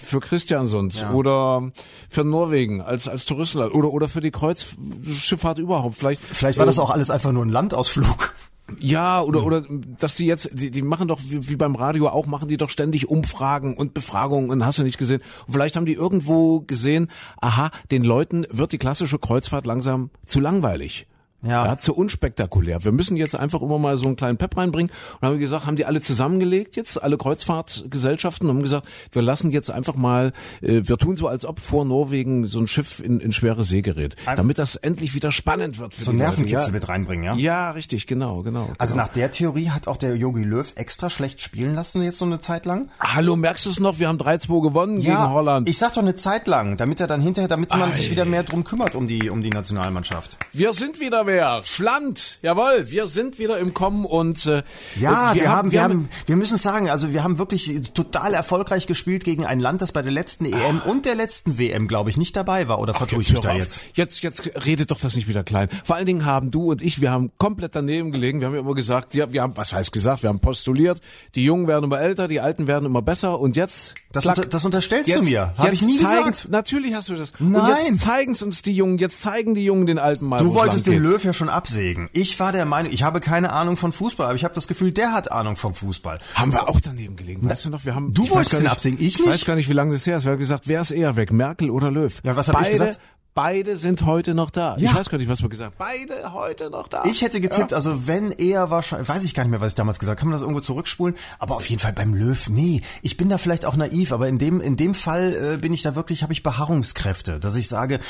Für Christiansons ja. oder für Norwegen als, als Touristenland oder, oder für die Kreuzschifffahrt überhaupt. Vielleicht, Vielleicht war äh, das auch alles einfach nur ein Landausflug. Ja, oder, oder, dass die jetzt, die, die machen doch, wie, wie beim Radio auch, machen die doch ständig Umfragen und Befragungen und hast du nicht gesehen. Und vielleicht haben die irgendwo gesehen, aha, den Leuten wird die klassische Kreuzfahrt langsam zu langweilig. Ja. ja, zu unspektakulär. Wir müssen jetzt einfach immer mal so einen kleinen Pep reinbringen. Und haben gesagt, haben die alle zusammengelegt jetzt, alle Kreuzfahrtgesellschaften, und haben gesagt, wir lassen jetzt einfach mal, äh, wir tun so, als ob vor Norwegen so ein Schiff in, in schwere See gerät, damit das endlich wieder spannend wird. Für so Nervenkitzel ja. mit reinbringen, ja? Ja, richtig, genau, genau. Also genau. nach der Theorie hat auch der Yogi Löw extra schlecht spielen lassen jetzt so eine Zeit lang? Hallo, merkst du es noch? Wir haben 3-2 gewonnen ja, gegen Holland. Ich sag doch eine Zeit lang, damit er dann hinterher, damit man Ei. sich wieder mehr drum kümmert um die, um die Nationalmannschaft. Wir sind wieder wer? Schland Land. Jawohl, wir sind wieder im Kommen und äh, ja, wir, wir haben, wir haben, wir müssen sagen, also wir haben wirklich total erfolgreich gespielt gegen ein Land, das bei der letzten EM Ach. und der letzten WM, glaube ich, nicht dabei war. Oder vertue ich mich da jetzt? Jetzt, jetzt redet doch das nicht wieder klein. Vor allen Dingen haben du und ich, wir haben komplett daneben gelegen. Wir haben ja immer gesagt, ja, wir haben, was heißt gesagt? Wir haben postuliert, die Jungen werden immer älter, die Alten werden immer besser und jetzt das, unter, das unterstellst jetzt, du mir. Habe ich nie zeigen, gesagt. Natürlich hast du das. Nein. Und jetzt zeigen es uns die Jungen, jetzt zeigen die Jungen den Alten mal. Du wolltest den Löw ja schon absägen. Ich war der Meinung, ich habe keine Ahnung von Fußball, aber ich habe das Gefühl, der hat Ahnung vom Fußball. Haben wir auch daneben gelegen. Weißt du noch, wir haben. Du wolltest den absägen, ich nicht. Ich weiß gar nicht, wie lange das her ist. Wir haben gesagt, wer ist eher weg, Merkel oder Löw? Ja, was habe ich gesagt? Beide sind heute noch da. Ja. Ich weiß gar nicht, was wir gesagt haben. Beide heute noch da. Ich hätte getippt, ja. also wenn er wahrscheinlich, weiß ich gar nicht mehr, was ich damals gesagt habe. Kann man das irgendwo zurückspulen? Aber auf jeden Fall beim Löw, nee. Ich bin da vielleicht auch naiv, aber in dem, in dem Fall äh, bin ich da wirklich, habe ich Beharrungskräfte, dass ich sage,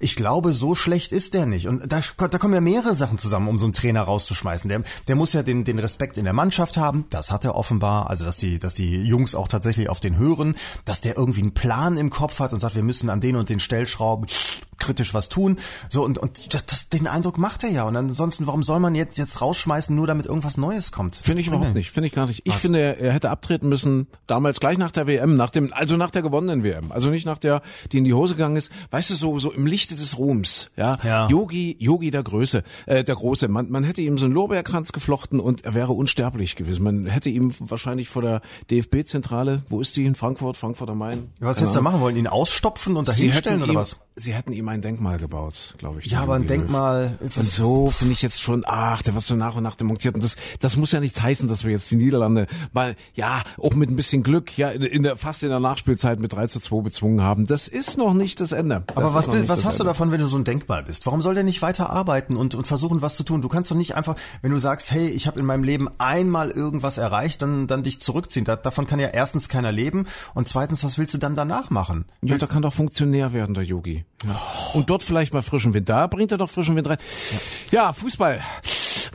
ich glaube, so schlecht ist der nicht. Und da, da kommen ja mehrere Sachen zusammen, um so einen Trainer rauszuschmeißen. Der, der muss ja den, den Respekt in der Mannschaft haben. Das hat er offenbar. Also, dass die, dass die Jungs auch tatsächlich auf den hören, dass der irgendwie einen Plan im Kopf hat und sagt, wir müssen an den und den Stellschrauben kritisch was tun. So und und das, das, den Eindruck macht er ja. Und ansonsten, warum soll man jetzt jetzt rausschmeißen, nur damit irgendwas Neues kommt? Finde ich überhaupt nicht. Finde ich gar nicht. Ich was? finde, er, er hätte abtreten müssen damals gleich nach der WM, nach dem also nach der gewonnenen WM, also nicht nach der, die in die Hose gegangen ist. Weißt du so so im Lichte des Ruhms, ja. ja. Yogi Yogi der Größe, äh, der Große. Man man hätte ihm so einen Lorbeerkranz geflochten und er wäre unsterblich gewesen. Man hätte ihm wahrscheinlich vor der DFB-Zentrale, wo ist die in Frankfurt, Frankfurt am Main? Ja, was hättest du machen wollen? Ihn ausstopfen und dahinstellen oder ihm, was? Sie hätten ihm ein Denkmal gebaut, glaube ich. Ja, aber ein Denkmal. Und so finde ich jetzt schon, ach, der wird so nach und nach demontiert. Und das, das muss ja nichts heißen, dass wir jetzt die Niederlande mal, ja, auch mit ein bisschen Glück, ja, in, in der, fast in der Nachspielzeit mit 3 zu 2 bezwungen haben. Das ist noch nicht das Ende. Das aber was, was hast Ende. du davon, wenn du so ein Denkmal bist? Warum soll der nicht weiter arbeiten und, und versuchen, was zu tun? Du kannst doch nicht einfach, wenn du sagst, hey, ich habe in meinem Leben einmal irgendwas erreicht, dann, dann dich zurückziehen. Da, davon kann ja erstens keiner leben und zweitens, was willst du dann danach machen? Ja, da kann doch Funktionär werden, der Yogi. Ja. Und dort vielleicht mal frischen Wind. Da bringt er doch frischen Wind rein. Ja, ja Fußball.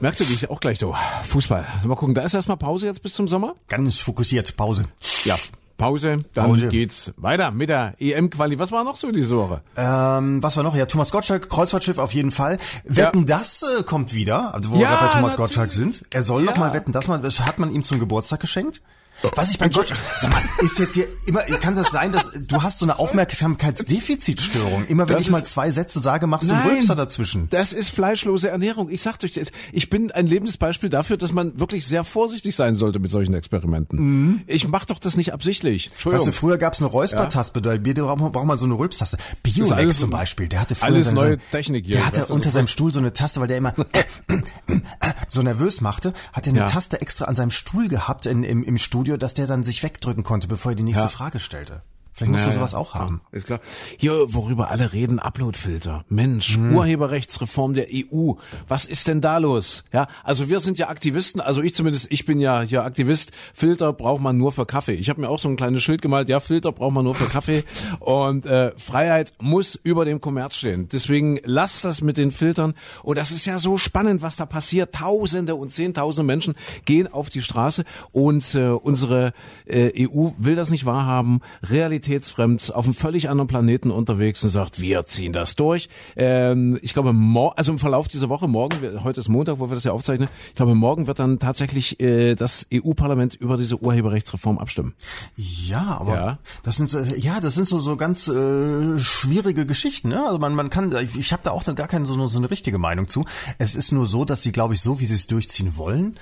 Merkst du, wie ich auch gleich so. Fußball. Mal gucken, da ist erstmal Pause jetzt bis zum Sommer. Ganz fokussiert, Pause. Ja. Pause, dann Pause. geht's weiter mit der EM-Quali. Was war noch so diese Woche? Ähm, was war noch? Ja, Thomas Gottschalk, Kreuzfahrtschiff auf jeden Fall. Wetten, ja. das äh, kommt wieder, also wo ja, wir bei Thomas natürlich. Gottschalk sind. Er soll ja. noch mal wetten, das hat man ihm zum Geburtstag geschenkt? Was ich bei Gott, sag mal, ist jetzt hier immer, kann das sein, dass du hast so eine Aufmerksamkeitsdefizitstörung? Immer wenn das ich mal zwei Sätze sage, machst nein, du einen Rülpser dazwischen. Das ist fleischlose Ernährung. Ich sag euch, ich bin ein lebendes Beispiel dafür, dass man wirklich sehr vorsichtig sein sollte mit solchen Experimenten. Mhm. Ich mach doch das nicht absichtlich. Entschuldigung. Weißt du, früher gab's eine Räuspertaste, ja. bei Bier braucht man so eine Rülpstaste. Biolex zum Beispiel, der hatte früher alles neue seinem, Technik hier. Der hatte unter seinem Stuhl so eine Taste, weil der immer <laughs> so nervös machte, hat er eine ja. Taste extra an seinem Stuhl gehabt in, im, im Studio, dass der dann sich wegdrücken konnte, bevor er die nächste ja. Frage stellte. Vielleicht musst naja, du sowas auch haben. Ist klar. Hier, worüber alle reden, Uploadfilter. Mensch, mhm. Urheberrechtsreform der EU. Was ist denn da los? Ja, also wir sind ja Aktivisten, also ich zumindest, ich bin ja hier Aktivist. Filter braucht man nur für Kaffee. Ich habe mir auch so ein kleines Schild gemalt, ja, Filter braucht man nur für Kaffee. <laughs> Und äh, Freiheit muss über dem Kommerz stehen. Deswegen lasst das mit den Filtern. Und das ist ja so spannend, was da passiert. Tausende und Zehntausende Menschen gehen auf die Straße und äh, unsere äh, EU will das nicht wahrhaben. Realität realitätsfremd, auf einem völlig anderen Planeten unterwegs und sagt, wir ziehen das durch. Ähm, ich glaube, also im Verlauf dieser Woche, morgen, heute ist Montag, wo wir das ja aufzeichnen, ich glaube, morgen wird dann tatsächlich äh, das EU-Parlament über diese Urheberrechtsreform abstimmen. Ja, aber ja. das sind so, ja, das sind so so ganz äh, schwierige Geschichten. Ne? Also man man kann, ich, ich habe da auch noch gar keine so, so eine richtige Meinung zu. Es ist nur so, dass sie, glaube ich, so wie sie es durchziehen wollen,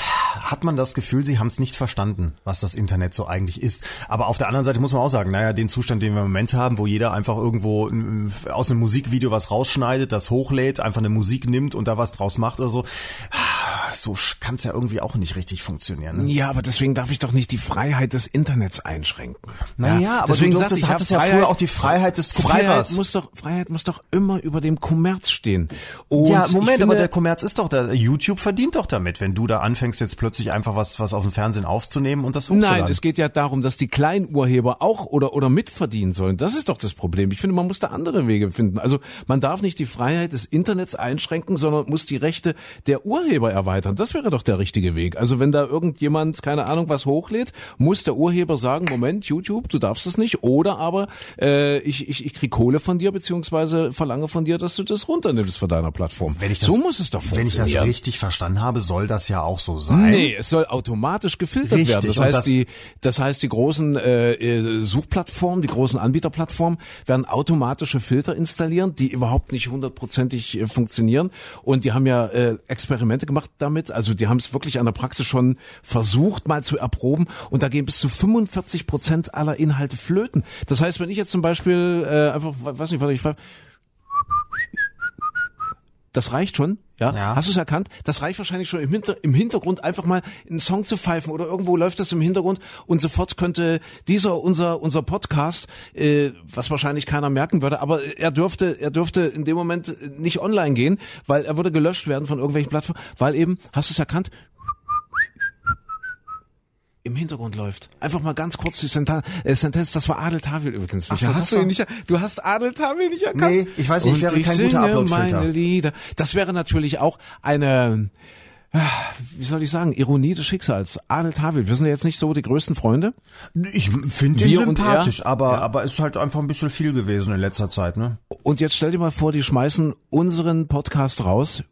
hat man das Gefühl, sie haben es nicht verstanden, was das Internet so eigentlich ist. Aber auf der anderen Seite muss man auch sagen, naja, den Zustand, den wir im Moment haben, wo jeder einfach irgendwo äh, aus einem Musikvideo was rausschneidet, das hochlädt, einfach eine Musik nimmt und da was draus macht oder so, so kann es ja irgendwie auch nicht richtig funktionieren. Ne? Ja, aber deswegen darf ich doch nicht die Freiheit des Internets einschränken. Naja, ja, aber deswegen du durftest, sagt, hattest ja früher auch die Freiheit des Kopierers. Freiheit muss doch, Freiheit muss doch immer über dem Kommerz stehen. Und ja, Moment, finde, aber der Kommerz ist doch, der YouTube verdient doch damit, wenn du da anfängst jetzt plötzlich einfach was, was auf dem Fernsehen aufzunehmen und das hochzuladen. Nein, es geht ja darum, dass die Kleinurheber auch oder, oder mitverdienen sollen. Das ist doch das Problem. Ich finde, man muss da andere Wege finden. Also man darf nicht die Freiheit des Internets einschränken, sondern muss die Rechte der Urheber erweitern. Das wäre doch der richtige Weg. Also wenn da irgendjemand, keine Ahnung, was hochlädt, muss der Urheber sagen, Moment, YouTube, du darfst es nicht. Oder aber äh, ich, ich, ich krieg Kohle von dir, beziehungsweise verlange von dir, dass du das runternimmst von deiner Plattform. Wenn ich das, so muss es doch funktionieren. Wenn ich das richtig verstanden habe, soll das ja auch so sein. Nee, es soll automatisch gefiltert richtig, werden. Das heißt, das die, das heißt, die großen äh, äh, Suchplattformen, die großen Anbieterplattformen werden automatische Filter installieren, die überhaupt nicht hundertprozentig äh, funktionieren. Und die haben ja äh, Experimente gemacht damit. Also die haben es wirklich an der Praxis schon versucht, mal zu erproben. Und da gehen bis zu 45 Prozent aller Inhalte flöten. Das heißt, wenn ich jetzt zum Beispiel äh, einfach, weiß nicht, was ich das reicht schon. Ja, ja. hast du es erkannt? Das reicht wahrscheinlich schon im, Hinter im Hintergrund einfach mal einen Song zu pfeifen oder irgendwo läuft das im Hintergrund und sofort könnte dieser unser unser Podcast, äh, was wahrscheinlich keiner merken würde, aber er dürfte er dürfte in dem Moment nicht online gehen, weil er würde gelöscht werden von irgendwelchen Plattformen, weil eben hast du es erkannt? Im Hintergrund läuft. Einfach mal ganz kurz die äh, Sentenz, das war Adel Tawil übrigens. Ach so, hast du ihn nicht, du hast Adel Tawil nicht erkannt? Nee, ich weiß nicht, ich wäre kein guter Uploadfilter. meine Lieder. Das wäre natürlich auch eine, wie soll ich sagen, Ironie des Schicksals. Adel Tawil, wir sind ja jetzt nicht so die größten Freunde. Ich finde ihn sympathisch, aber, ja. aber ist halt einfach ein bisschen viel gewesen in letzter Zeit, ne? Und jetzt stell dir mal vor, die schmeißen unseren Podcast raus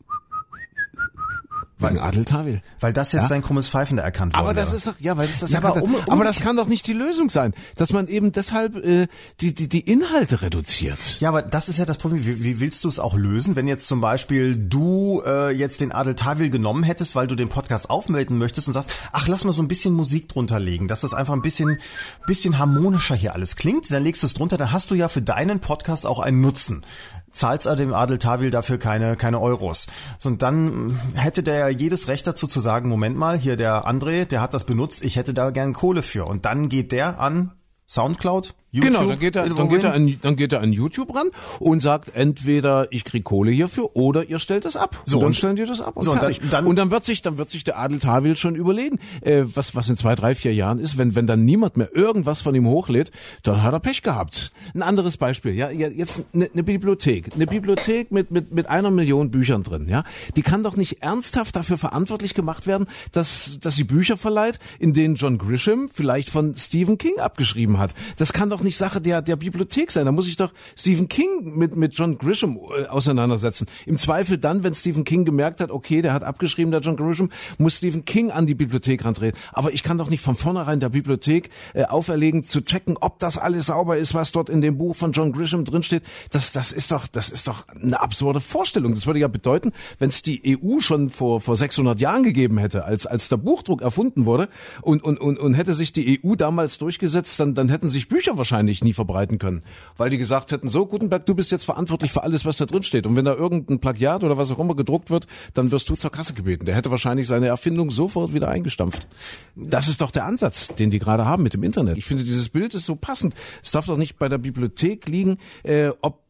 Wegen Adel Tawil. Weil das jetzt ja? sein krummes Pfeifen da erkannt wurde. Aber das ist doch, ja, weil das das ja, aber, um, um, aber das kann doch nicht die Lösung sein, dass man eben deshalb äh, die, die, die Inhalte reduziert. Ja, aber das ist ja das Problem. Wie, wie willst du es auch lösen, wenn jetzt zum Beispiel du äh, jetzt den Adel Tawil genommen hättest, weil du den Podcast aufmelden möchtest und sagst, ach, lass mal so ein bisschen Musik drunter legen, dass das einfach ein bisschen, bisschen harmonischer hier alles klingt. Dann legst du es drunter, dann hast du ja für deinen Podcast auch einen Nutzen zahlst er dem Adel Tawil dafür keine, keine Euros. So, und dann hätte der jedes Recht dazu zu sagen, Moment mal, hier der André, der hat das benutzt, ich hätte da gern Kohle für. Und dann geht der an Soundcloud, YouTube, genau, dann geht er, dann geht er an, dann geht er an YouTube ran und sagt entweder ich krieg Kohle hierfür oder ihr stellt das ab. So, und dann stellen die das ab und so, fertig. Und dann, dann, und dann wird sich, dann wird sich der Adel Tawil schon überlegen, äh, was, was in zwei, drei, vier Jahren ist, wenn, wenn dann niemand mehr irgendwas von ihm hochlädt, dann hat er Pech gehabt. Ein anderes Beispiel, ja, jetzt eine, eine Bibliothek, eine Bibliothek mit, mit, mit einer Million Büchern drin, ja, die kann doch nicht ernsthaft dafür verantwortlich gemacht werden, dass, dass sie Bücher verleiht, in denen John Grisham vielleicht von Stephen King abgeschrieben hat. Das kann doch doch nicht Sache der, der Bibliothek sein. Da muss ich doch Stephen King mit, mit John Grisham äh, auseinandersetzen. Im Zweifel dann, wenn Stephen King gemerkt hat, okay, der hat abgeschrieben, der John Grisham, muss Stephen King an die Bibliothek rantreten. Aber ich kann doch nicht von vornherein der Bibliothek äh, auferlegen, zu checken, ob das alles sauber ist, was dort in dem Buch von John Grisham drinsteht. Das, das ist doch, das ist doch eine absurde Vorstellung. Das würde ja bedeuten, wenn es die EU schon vor, vor 600 Jahren gegeben hätte, als, als der Buchdruck erfunden wurde und, und, und, und hätte sich die EU damals durchgesetzt, dann, dann hätten sich Bücher wahrscheinlich wahrscheinlich nie verbreiten können. Weil die gesagt hätten, so Gutenberg, du bist jetzt verantwortlich für alles, was da drin steht. Und wenn da irgendein Plagiat oder was auch immer gedruckt wird, dann wirst du zur Kasse gebeten. Der hätte wahrscheinlich seine Erfindung sofort wieder eingestampft. Das ist doch der Ansatz, den die gerade haben mit dem Internet. Ich finde, dieses Bild ist so passend. Es darf doch nicht bei der Bibliothek liegen, äh, ob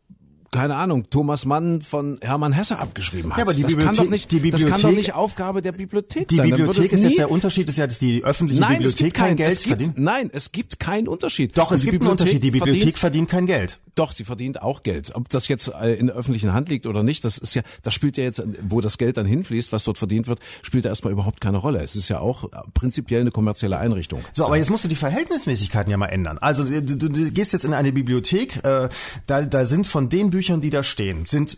keine Ahnung, Thomas Mann von Hermann Hesse abgeschrieben hat. Ja, aber die das Bibliothek, kann doch nicht, die Bibliothek, das kann doch nicht Aufgabe der Bibliothek die sein. Dann Bibliothek ist jetzt der Unterschied, ist ja, dass die öffentliche Nein, es Bibliothek gibt kein kein, Geld gibt, verdient. Nein, es gibt keinen Unterschied. Doch, es Die gibt einen Unterschied. Die Bibliothek verdient, verdient kein Geld. doch, sie verdient auch Geld. Ob das jetzt äh, in der öffentlichen Hand liegt oder nicht, das ist ja, das spielt ja jetzt, wo das Geld dann hinfließt, was dort verdient wird, spielt ja erstmal überhaupt keine Rolle. Es ist ja auch äh, prinzipiell eine kommerzielle Einrichtung. So, aber jetzt musst du die Verhältnismäßigkeiten ja mal ändern. Also du, du, du gehst jetzt in eine Bibliothek, äh, da, da sind von den Büchern, die da stehen, sind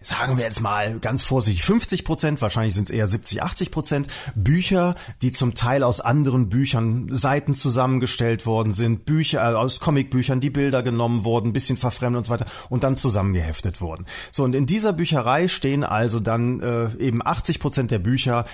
sagen wir jetzt mal ganz vorsichtig 50 Prozent, wahrscheinlich sind es eher 70, 80 Prozent Bücher, die zum Teil aus anderen Büchern Seiten zusammengestellt worden sind, Bücher äh, aus Comicbüchern, die Bilder genommen wurden, bisschen verfremdet und so weiter und dann zusammengeheftet wurden. So und in dieser Bücherei stehen also dann äh, eben 80 Prozent der Bücher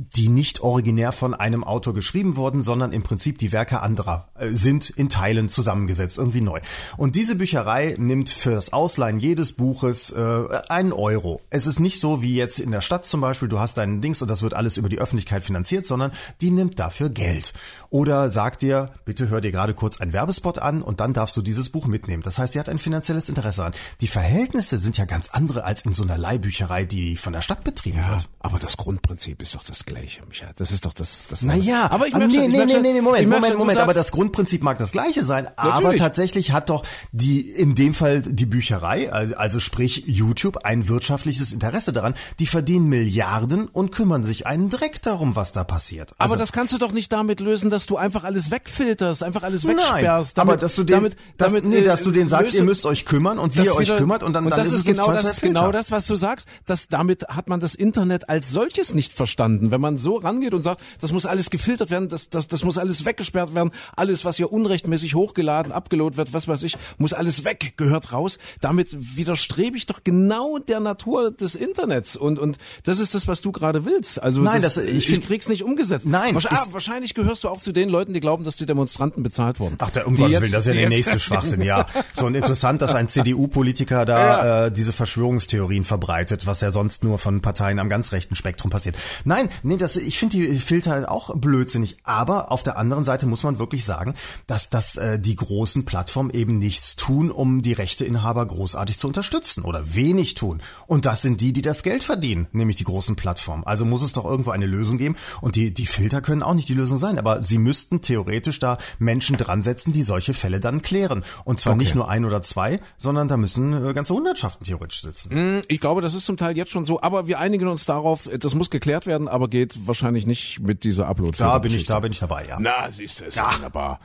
die nicht originär von einem Autor geschrieben wurden, sondern im Prinzip die Werke anderer äh, sind in Teilen zusammengesetzt, irgendwie neu. Und diese Bücherei nimmt für das Ausleihen jedes Buches äh, einen Euro. Es ist nicht so wie jetzt in der Stadt zum Beispiel, du hast deinen Dings und das wird alles über die Öffentlichkeit finanziert, sondern die nimmt dafür Geld. Oder sagt dir, bitte hör dir gerade kurz einen Werbespot an und dann darfst du dieses Buch mitnehmen. Das heißt, sie hat ein finanzielles Interesse an. Die Verhältnisse sind ja ganz andere als in so einer Leihbücherei, die von der Stadt betrieben Ja, wird. aber das Grundprinzip ist doch das gleiche, Michael. Das ist doch das. das Naja, aber ich ah, merk nee, schon, ich nee, nee, nee, nee, Moment, Moment, schon, Moment, aber das Grundprinzip mag das gleiche sein, aber Natürlich. tatsächlich hat doch die, in dem Fall die Bücherei, also, also sprich YouTube, ein wirtschaftliches Interesse daran, die verdienen Milliarden und kümmern sich einen Dreck darum, was da passiert. Also, aber das kannst du doch nicht damit lösen, dass du einfach alles wegfilterst, einfach alles Nein, wegsperrst. aber dass du den, damit, dass, damit, nee, äh, dass du denen sagst, ihr müsst euch kümmern und wie das ihr euch wieder- kümmert und dann, und dann das ist ist es genau das ist genau das, was du sagst. Dass damit hat man das Internet als solches nicht verstanden. Wenn man so rangeht und sagt, das muss alles gefiltert werden, das, das, das muss alles weggesperrt werden, alles, was hier unrechtmäßig hochgeladen, abgeloadet wird, was weiß ich, muss alles weg, gehört raus. Damit widerstrebe ich doch genau der Natur des Internets und und das ist das, was du gerade willst. Also Nein, das, das- ich ich, krieg's nicht umgesetzt. Nein, Wahrscheinlich, ich- ah, wahrscheinlich gehörst du auch zu den Leuten, die glauben, dass die Demonstranten bezahlt wurden. Ach, der, um Gottes Willen, das ist ja die der nächste Schwachsinn, ja. So und interessant, dass ein CDU-Politiker da <laughs> äh, diese Verschwörungstheorien verbreitet, was ja sonst nur von Parteien am ganz rechten Spektrum passiert. Nein, nee, das, ich finde die Filter auch blödsinnig, aber auf der anderen Seite muss man wirklich sagen, dass, dass äh, die großen Plattformen eben nichts tun, um die Rechteinhaber großartig zu unterstützen oder wenig tun. Und das sind die, die das Geld verdienen, nämlich die großen Plattformen. Also muss es doch irgendwo eine Lösung geben und die, die Filter können auch nicht die Lösung sein, aber sie müssten theoretisch da Menschen dran setzen, die solche Fälle dann klären. Und zwar nicht nur ein oder zwei, sondern da müssen äh, ganze Hundertschaften theoretisch sitzen. Hm, Ich glaube, das ist zum Teil jetzt schon so, aber wir einigen uns darauf, das muss geklärt werden, aber geht wahrscheinlich nicht mit dieser upload Da bin ich, da bin ich dabei, ja. Na, siehst du, ist ja wunderbar.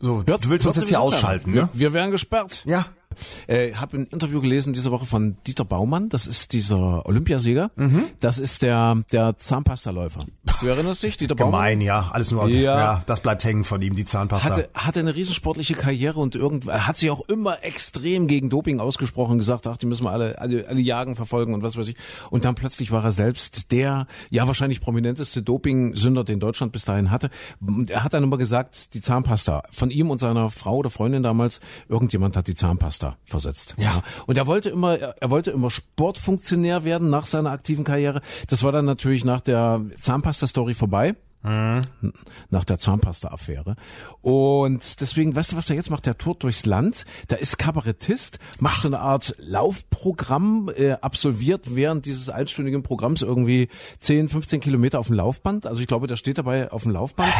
So, du willst uns jetzt hier ausschalten, wir, ne? Wir werden gesperrt. Ja. Äh, habe ein Interview gelesen diese Woche von Dieter Baumann. Das ist dieser Olympiasieger. Mhm. Das ist der der Zahnpastaläufer. Du erinnerst dich, Dieter Baumann? Gemein, ja. Alles nur, Ja. ja. das bleibt hängen von ihm, die Zahnpasta. Hatte, hatte eine riesensportliche Karriere und irgend, er hat sich auch immer extrem gegen Doping ausgesprochen, gesagt, ach, die müssen wir alle, alle, alle jagen, verfolgen und was weiß ich. Und dann plötzlich war er selbst der, ja wahrscheinlich prominenteste Doping-Sünder, den Deutschland bis dahin hatte. Und er hat dann immer gesagt, die Zahnpasta. Von ihm und seiner Frau oder Freundin damals, irgendjemand hat die Zahnpasta versetzt. Ja. Und er wollte immer, er wollte immer Sportfunktionär werden nach seiner aktiven Karriere. Das war dann natürlich nach der Zahnpasta-Story vorbei nach der Zahnpasta-Affäre. Und deswegen, weißt du, was er jetzt macht? Der tourt durchs Land. Der ist Kabarettist, macht so eine Art Laufprogramm, äh, absolviert während dieses einstündigen Programms irgendwie 10, 15 Kilometer auf dem Laufband. Also ich glaube, der steht dabei auf dem Laufband.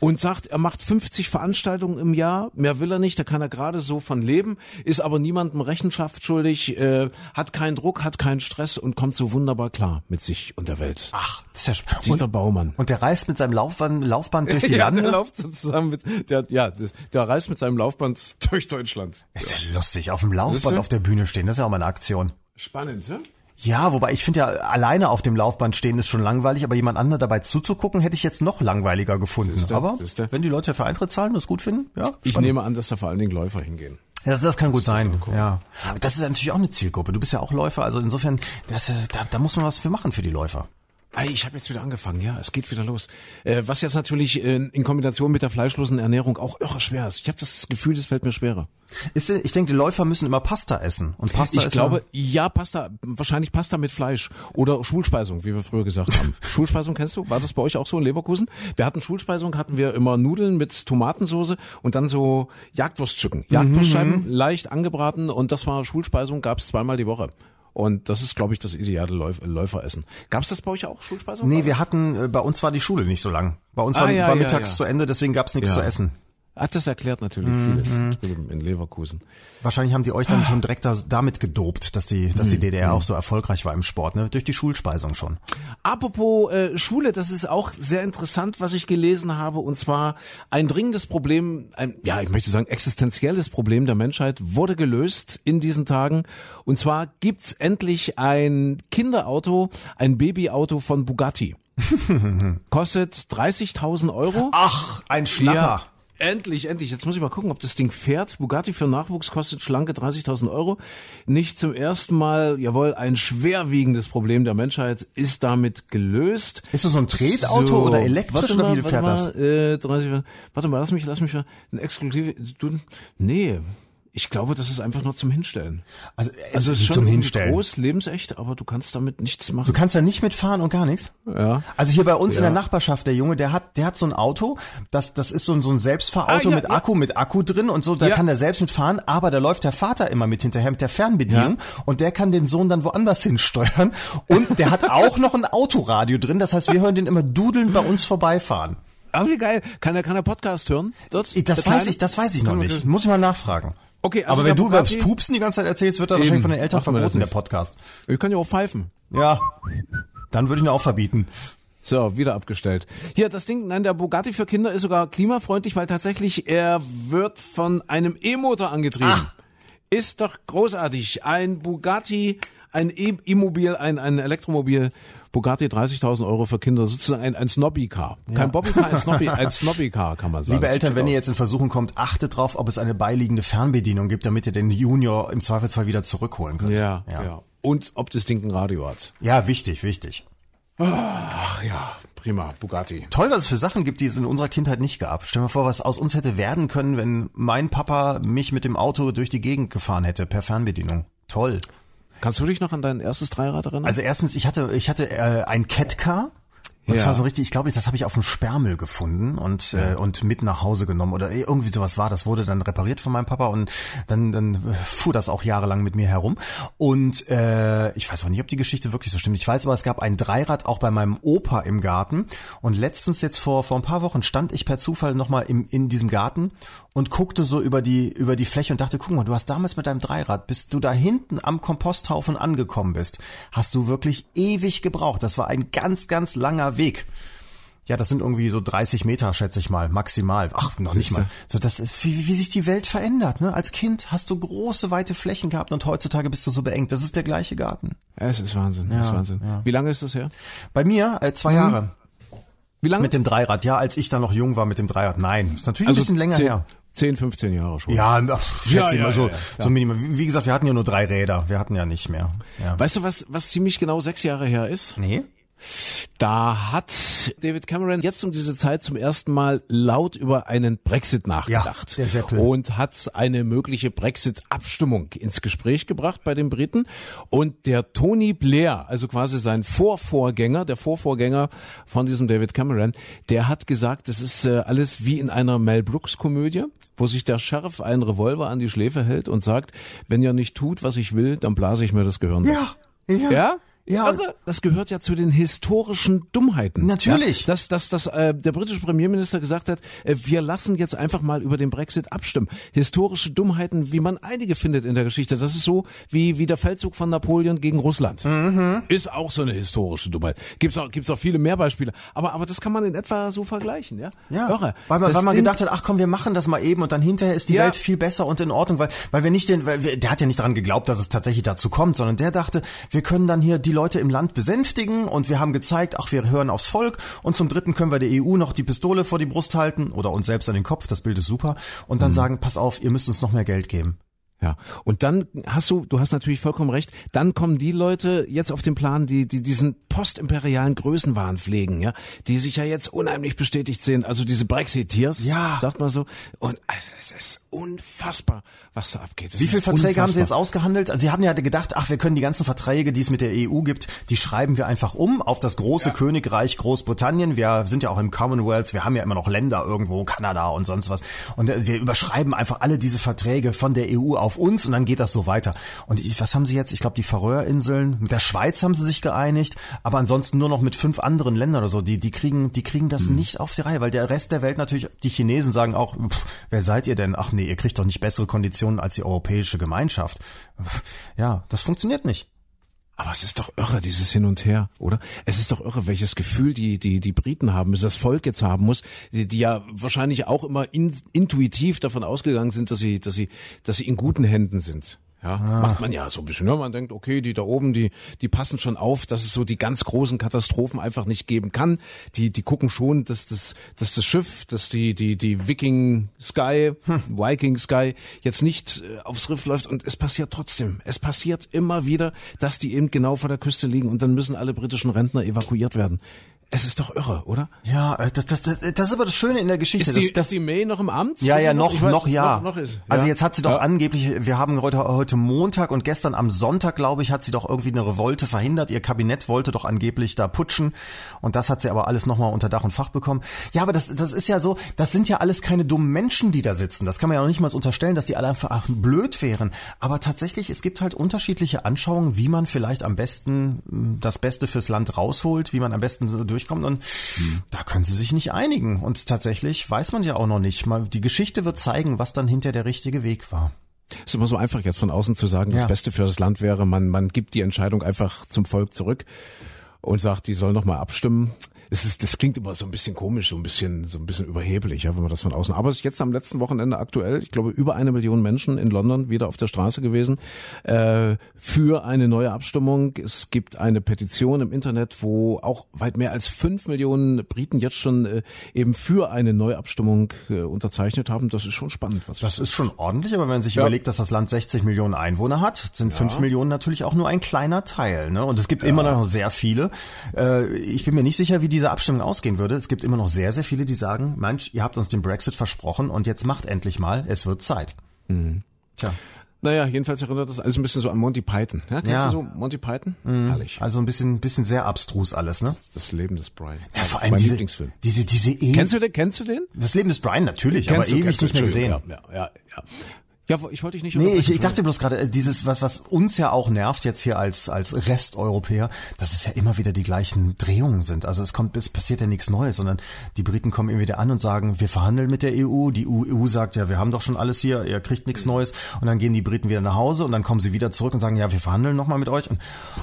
Und sagt, er macht 50 Veranstaltungen im Jahr, mehr will er nicht, da kann er gerade so von leben, ist aber niemandem Rechenschaft schuldig, äh, hat keinen Druck, hat keinen Stress und kommt so wunderbar klar mit sich und der Welt. Ach, das ist ja spannend. Dieter Und, Baumann. und der reist mit seinem Laufband, Laufband durch die <laughs> ja, Lande? der läuft zusammen mit, der, ja, der reist mit seinem Laufband <laughs> durch Deutschland. ist ja lustig, auf dem Laufband auf der Bühne stehen, das ist ja auch mal eine Aktion. Spannend, ne? Ja, wobei ich finde ja, alleine auf dem Laufband stehen ist schon langweilig, aber jemand anderen dabei zuzugucken, hätte ich jetzt noch langweiliger gefunden. Siehste, aber siehste. wenn die Leute für Eintritt zahlen und es gut finden, ja. Ich spannend. nehme an, dass da vor allen Dingen Läufer hingehen. Das, das kann gut sein, ja. Aber das ist natürlich auch eine Zielgruppe. Du bist ja auch Läufer, also insofern, das, äh, da, da muss man was für machen für die Läufer. Ich habe jetzt wieder angefangen, ja, es geht wieder los. Äh, was jetzt natürlich äh, in Kombination mit der fleischlosen Ernährung auch irre schwer ist. Ich habe das Gefühl, es fällt mir schwerer. Ist, ich denke, die Läufer müssen immer Pasta essen. Und Pasta ich glaube, ja, Pasta, wahrscheinlich Pasta mit Fleisch oder Schulspeisung, wie wir früher gesagt haben. <laughs> Schulspeisung kennst du? War das bei euch auch so in Leverkusen? Wir hatten Schulspeisung, hatten wir immer Nudeln mit Tomatensoße und dann so Jagdwurststücken. Jagdwurstscheiben, mhm. leicht angebraten und das war Schulspeisung, gab es zweimal die Woche. Und das ist, glaube ich, das ideale Läuf Läuferessen. Gab es das bei euch auch, Schulspeisung? Nee, wir hatten, äh, bei uns war die Schule nicht so lang. Bei uns ah, war, ja, war mittags ja. zu Ende, deswegen gab es nichts zu essen. Ach, das erklärt natürlich mhm. vieles drüben in Leverkusen. Wahrscheinlich haben die euch dann schon direkt damit gedopt, dass die, dass die mhm. DDR auch so erfolgreich war im Sport, ne? Durch die Schulspeisung schon. Apropos äh, Schule, das ist auch sehr interessant, was ich gelesen habe, und zwar ein dringendes Problem, ein, ja, ich möchte sagen, existenzielles Problem der Menschheit wurde gelöst in diesen Tagen. Und zwar gibt's endlich ein Kinderauto, ein Babyauto von Bugatti. <laughs> Kostet 30.000 Euro. Ach, ein Schnapper. Ja, Endlich, endlich. Jetzt muss ich mal gucken, ob das Ding fährt. Bugatti für Nachwuchs kostet schlanke 30.000 Euro. Nicht zum ersten Mal, jawohl, ein schwerwiegendes Problem der Menschheit ist damit gelöst. Ist das so ein Tretauto so, oder elektrisch oder wie fährt das? Äh, 30, warte mal, lass mich, lass mich, ein exklusive, du, nee, ich glaube, das ist einfach nur zum Hinstellen. Also, also es ist schon zum Hinstellen. groß, lebensecht, aber du kannst damit nichts machen. Du kannst da nicht mitfahren und gar nichts? Ja. Also hier bei uns ja. in der Nachbarschaft, der Junge, der hat, der hat so ein Auto, das, das ist so ein, so ein Selbstfahrauto ah, ja, mit ja. Akku, mit Akku drin und so, da kann der selbst mitfahren, aber da läuft der Vater immer mit hinterher mit der Fernbedienung und der kann den Sohn dann woanders <laughs> hinsteuern und der hat auch noch ein Autoradio drin, das heißt, wir hören den immer dudeln bei uns vorbeifahren. Ah, wie geil. Kann er, kann er Podcast hören? Dort? Das weiß ich, das weiß ich noch nicht. Muss ich mal nachfragen. Okay, also aber wenn du über das Pupsen die ganze Zeit erzählst, wird er wahrscheinlich von den Eltern verboten, der Podcast. Ich kann ja auch pfeifen. Ja, dann würde ich ihn auch verbieten. So, wieder abgestellt. Hier, das Ding, nein, der Bugatti für Kinder ist sogar klimafreundlich, weil tatsächlich er wird von einem E-Motor angetrieben. Ach. Ist doch großartig. Ein Bugatti, ein E-Mobil, ein, ein Elektromobil Bugatti 30.000 Euro für Kinder, sozusagen ein, ein Snobby-Car. Kein ja. Bobby-Car, ein Snobby, <laughs> ein Snobby-Car kann man sagen. Liebe Eltern, wenn ihr jetzt in Versuchen kommt, achtet drauf, ob es eine beiliegende Fernbedienung gibt, damit ihr den Junior im Zweifelsfall wieder zurückholen könnt. Ja, ja. ja. Und ob das Ding ein Radio hat. Ja, wichtig, wichtig. Ach ja, prima, Bugatti. Toll, was es für Sachen gibt, die es in unserer Kindheit nicht gab. Stell dir mal vor, was aus uns hätte werden können, wenn mein Papa mich mit dem Auto durch die Gegend gefahren hätte, per Fernbedienung. Toll. Kannst du dich noch an dein erstes Dreirad erinnern? Also erstens, ich hatte, ich hatte äh, ein Catcar. Und ja. zwar so richtig, ich glaube, das habe ich auf dem Sperrmüll gefunden und ja. äh, und mit nach Hause genommen oder irgendwie sowas war. Das wurde dann repariert von meinem Papa und dann dann fuhr das auch jahrelang mit mir herum. Und äh, ich weiß aber nicht, ob die Geschichte wirklich so stimmt. Ich weiß aber, es gab ein Dreirad auch bei meinem Opa im Garten und letztens jetzt vor vor ein paar Wochen stand ich per Zufall nochmal im in diesem Garten und guckte so über die über die Fläche und dachte, guck mal, du hast damals mit deinem Dreirad, bis du da hinten am Komposthaufen angekommen bist, hast du wirklich ewig gebraucht. Das war ein ganz ganz langer Weg. Ja, das sind irgendwie so 30 Meter, schätze ich mal, maximal. Ach, noch nicht mal. So, das ist, wie, wie sich die Welt verändert. Ne? Als Kind hast du große, weite Flächen gehabt und heutzutage bist du so beengt. Das ist der gleiche Garten. Es ist Wahnsinn. Ja, das ist Wahnsinn. Ja. Wie lange ist das her? Bei mir äh, zwei mhm. Jahre. Wie lange? Mit dem Dreirad. Ja, als ich da noch jung war mit dem Dreirad. Nein, ist natürlich also ein bisschen länger zehn, her. 10, 15 Jahre schon. Ja, ach, schätze ja, ich mal so, ja, so minimal. Wie gesagt, wir hatten ja nur drei Räder. Wir hatten ja nicht mehr. Ja. Weißt du, was, was ziemlich genau sechs Jahre her ist? Nee. Da hat David Cameron jetzt um diese Zeit zum ersten Mal laut über einen Brexit nachgedacht ja, und hat eine mögliche Brexit-Abstimmung ins Gespräch gebracht bei den Briten. Und der Tony Blair, also quasi sein Vorvorgänger, der Vorvorgänger von diesem David Cameron, der hat gesagt, das ist äh, alles wie in einer Mel Brooks-Komödie wo sich der Sheriff einen Revolver an die Schläfe hält und sagt, wenn ihr nicht tut, was ich will, dann blase ich mir das Gehirn. Ja, ja. ja? Ja, also, das gehört ja zu den historischen Dummheiten. Natürlich. Ja, dass dass, dass äh, der britische Premierminister gesagt hat, äh, wir lassen jetzt einfach mal über den Brexit abstimmen. Historische Dummheiten, wie man einige findet in der Geschichte. Das ist so wie, wie der Feldzug von Napoleon gegen Russland. Mhm. Ist auch so eine historische Dummheit. Gibt's auch, gibt's auch viele mehr Beispiele. Aber, aber das kann man in etwa so vergleichen, ja? Ja. Irre. Weil man, weil man gedacht hat, ach komm, wir machen das mal eben und dann hinterher ist die ja. Welt viel besser und in Ordnung, weil, weil wir nicht den, weil wir, der hat ja nicht daran geglaubt, dass es tatsächlich dazu kommt, sondern der dachte, wir können dann hier die Leute im Land besänftigen und wir haben gezeigt, ach, wir hören aufs Volk und zum dritten können wir der EU noch die Pistole vor die Brust halten oder uns selbst an den Kopf, das Bild ist super und dann mhm. sagen, passt auf, ihr müsst uns noch mehr Geld geben. Ja, und dann hast du, du hast natürlich vollkommen recht, dann kommen die Leute jetzt auf den Plan, die, die diesen postimperialen Größenwahn pflegen, ja, die sich ja jetzt unheimlich bestätigt sehen, also diese Brexiteers, Ja. sagt man so. Und also, es ist unfassbar, was da abgeht. Es Wie viele Verträge haben Sie jetzt unfassbar. ausgehandelt? Also Sie haben ja gedacht, ach, wir können die ganzen Verträge, die es mit der EU gibt, die schreiben wir einfach um auf das große Königreich Großbritannien. Wir sind ja auch im Commonwealth, wir haben ja immer noch Länder irgendwo, Kanada und sonst was. Und äh, wir überschreiben einfach alle diese Verträge von der EU auf uns und dann geht das so weiter. Und ich, was haben Sie jetzt? Ich glaube, die Färöerinseln, mit der Schweiz haben sie sich geeinigt, aber ansonsten nur noch mit fünf anderen Ländern oder so. Die, die kriegen, die kriegen das nicht auf die Reihe, weil der Rest der Welt natürlich, die Chinesen sagen auch, pff, wer seid ihr denn? Ach nee, ihr kriegt doch nicht bessere Konditionen als die europäische Gemeinschaft. Ja, das funktioniert nicht. Aber es ist doch irre, dieses Hin und Her, oder? Es ist doch irre, welches Gefühl die, die, die Briten haben, das Volk jetzt haben muss, die, die ja wahrscheinlich auch immer in, intuitiv davon ausgegangen sind, dass sie, dass sie, dass sie in guten Händen sind. Ja, macht man ja so ein bisschen. Ne? Man denkt, okay, die da oben, die, die passen schon auf, dass es so die ganz großen Katastrophen einfach nicht geben kann. Die, die gucken schon, dass das, dass das Schiff, dass die, die, die Viking Sky, Viking Sky jetzt nicht äh, aufs Riff läuft und es passiert trotzdem. Es passiert immer wieder, dass die eben genau vor der Küste liegen und dann müssen alle britischen Rentner evakuiert werden. Es ist doch irre, oder? Ja, äh, das, das, das, das ist aber das Schöne in der Geschichte. Ist die, das, das, ist die May noch im Amt? ja, Ist ja, noch, weiß, noch, ja. Noch, noch ist, Also ja. jetzt hat sie doch Ja. angeblich, wir haben heute, heute Montag und gestern am Sonntag, glaube ich, hat sie doch irgendwie eine Revolte verhindert. Ihr Kabinett wollte doch angeblich da putschen und das hat sie aber alles nochmal unter Dach und Fach bekommen. Ja, aber das, das ist ja so, das sind ja alles keine dummen Menschen, die da sitzen. Das kann man ja noch nicht mal so unterstellen, dass die alle einfach blöd wären. Aber tatsächlich, es gibt halt unterschiedliche Anschauungen, wie man vielleicht am besten mh, das Beste fürs Land rausholt, wie man am besten so durchkommt und da können sie sich nicht einigen. Und tatsächlich weiß man ja auch noch nicht. Mal, die Geschichte wird zeigen, was dann hinter der richtige Weg war. ist immer so einfach jetzt von außen zu sagen, das Ja. Beste für das Land wäre, man, man gibt die Entscheidung einfach zum Volk zurück und sagt, die sollen noch mal abstimmen. Es ist, das klingt immer so ein bisschen komisch, so ein bisschen, so ein bisschen überheblich, ja, wenn man das von außen. Aber es ist jetzt am letzten Wochenende aktuell, ich glaube, über eine Million Menschen in London wieder auf der Straße gewesen äh, für eine neue Abstimmung. Es gibt eine Petition im Internet, wo auch weit mehr als fünf Millionen Briten jetzt schon äh, eben für eine Neuabstimmung äh, unterzeichnet haben. Das ist schon spannend, was Das ist schon ordentlich, aber wenn man sich Ja. überlegt, dass das Land 60 Millionen Einwohner hat, sind 5 Millionen natürlich auch nur ein kleiner Teil. Ne? Und es gibt immer noch sehr viele. Äh, ich bin mir nicht sicher, wie diese Abstimmung ausgehen würde. Es gibt immer noch sehr, sehr viele, die sagen, Mensch, ihr habt uns den Brexit versprochen und jetzt macht endlich mal, es wird Zeit. Tja, Naja, jedenfalls erinnert das alles ein bisschen so an Monty Python. Ja, kennst Ja. du so Monty Python? Herrlich. also ein bisschen, bisschen sehr abstrus alles, ne? Das Leben des Brian. Ja, vor allem mein diese, Lieblingsfilm. diese, diese e Kennst du den? Kennst du den? Das Leben des Brian natürlich, Kennst aber du, ewig nicht mehr gesehen. Ja, ja, ja. Ja, ich wollte dich nicht Nee, ich, ich dachte bloß gerade, äh, dieses, was, was uns ja auch nervt jetzt hier als, als Resteuropäer, dass es ja immer wieder die gleichen Drehungen sind. Also es kommt, es passiert ja nichts Neues, sondern die Briten kommen immer wieder an und sagen, wir verhandeln mit der EU. Die EU sagt, ja, wir haben doch schon alles hier, ihr kriegt nichts Neues. Und dann gehen die Briten wieder nach Hause und dann kommen sie wieder zurück und sagen, ja, wir verhandeln nochmal mit euch. Und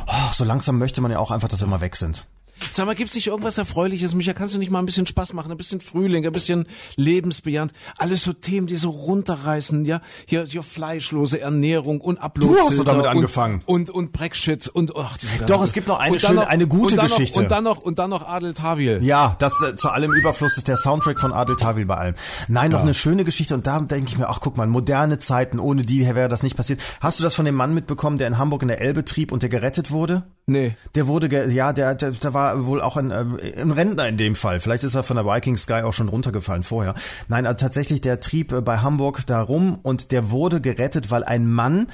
oh, so langsam möchte man ja auch einfach, dass sie immer weg sind. Sag mal, gibt's nicht irgendwas Erfreuliches? Micha, kannst du nicht mal ein bisschen Spaß machen? Ein bisschen Frühling, ein bisschen lebensbejahend. Alles so Themen, die so runterreißen, ja? Hier, hier fleischlose Ernährung und Upload. Du hast doch damit angefangen. Und, und Brexit und, ach, diese Doch, es gibt noch eine Und schöne- eine gute und Geschichte. Noch, und dann noch, und dann noch Adel Tawil. Ja, das äh, zu allem Überfluss ist der Soundtrack von Adel Tawil bei allem. Nein, noch eine schöne Geschichte und da denke ich mir, ach guck mal, moderne Zeiten, ohne die wäre das nicht passiert. Hast du das von dem Mann mitbekommen, der in Hamburg in der Elbe trieb und der gerettet wurde? Nee. Der wurde, ja, der, der, der war wohl auch ein, ähm, ein Rentner in dem Fall. Vielleicht ist er von der Viking Sky auch schon runtergefallen vorher. Nein, also tatsächlich, der trieb äh, bei Hamburg da rum und der wurde gerettet, weil ein Mann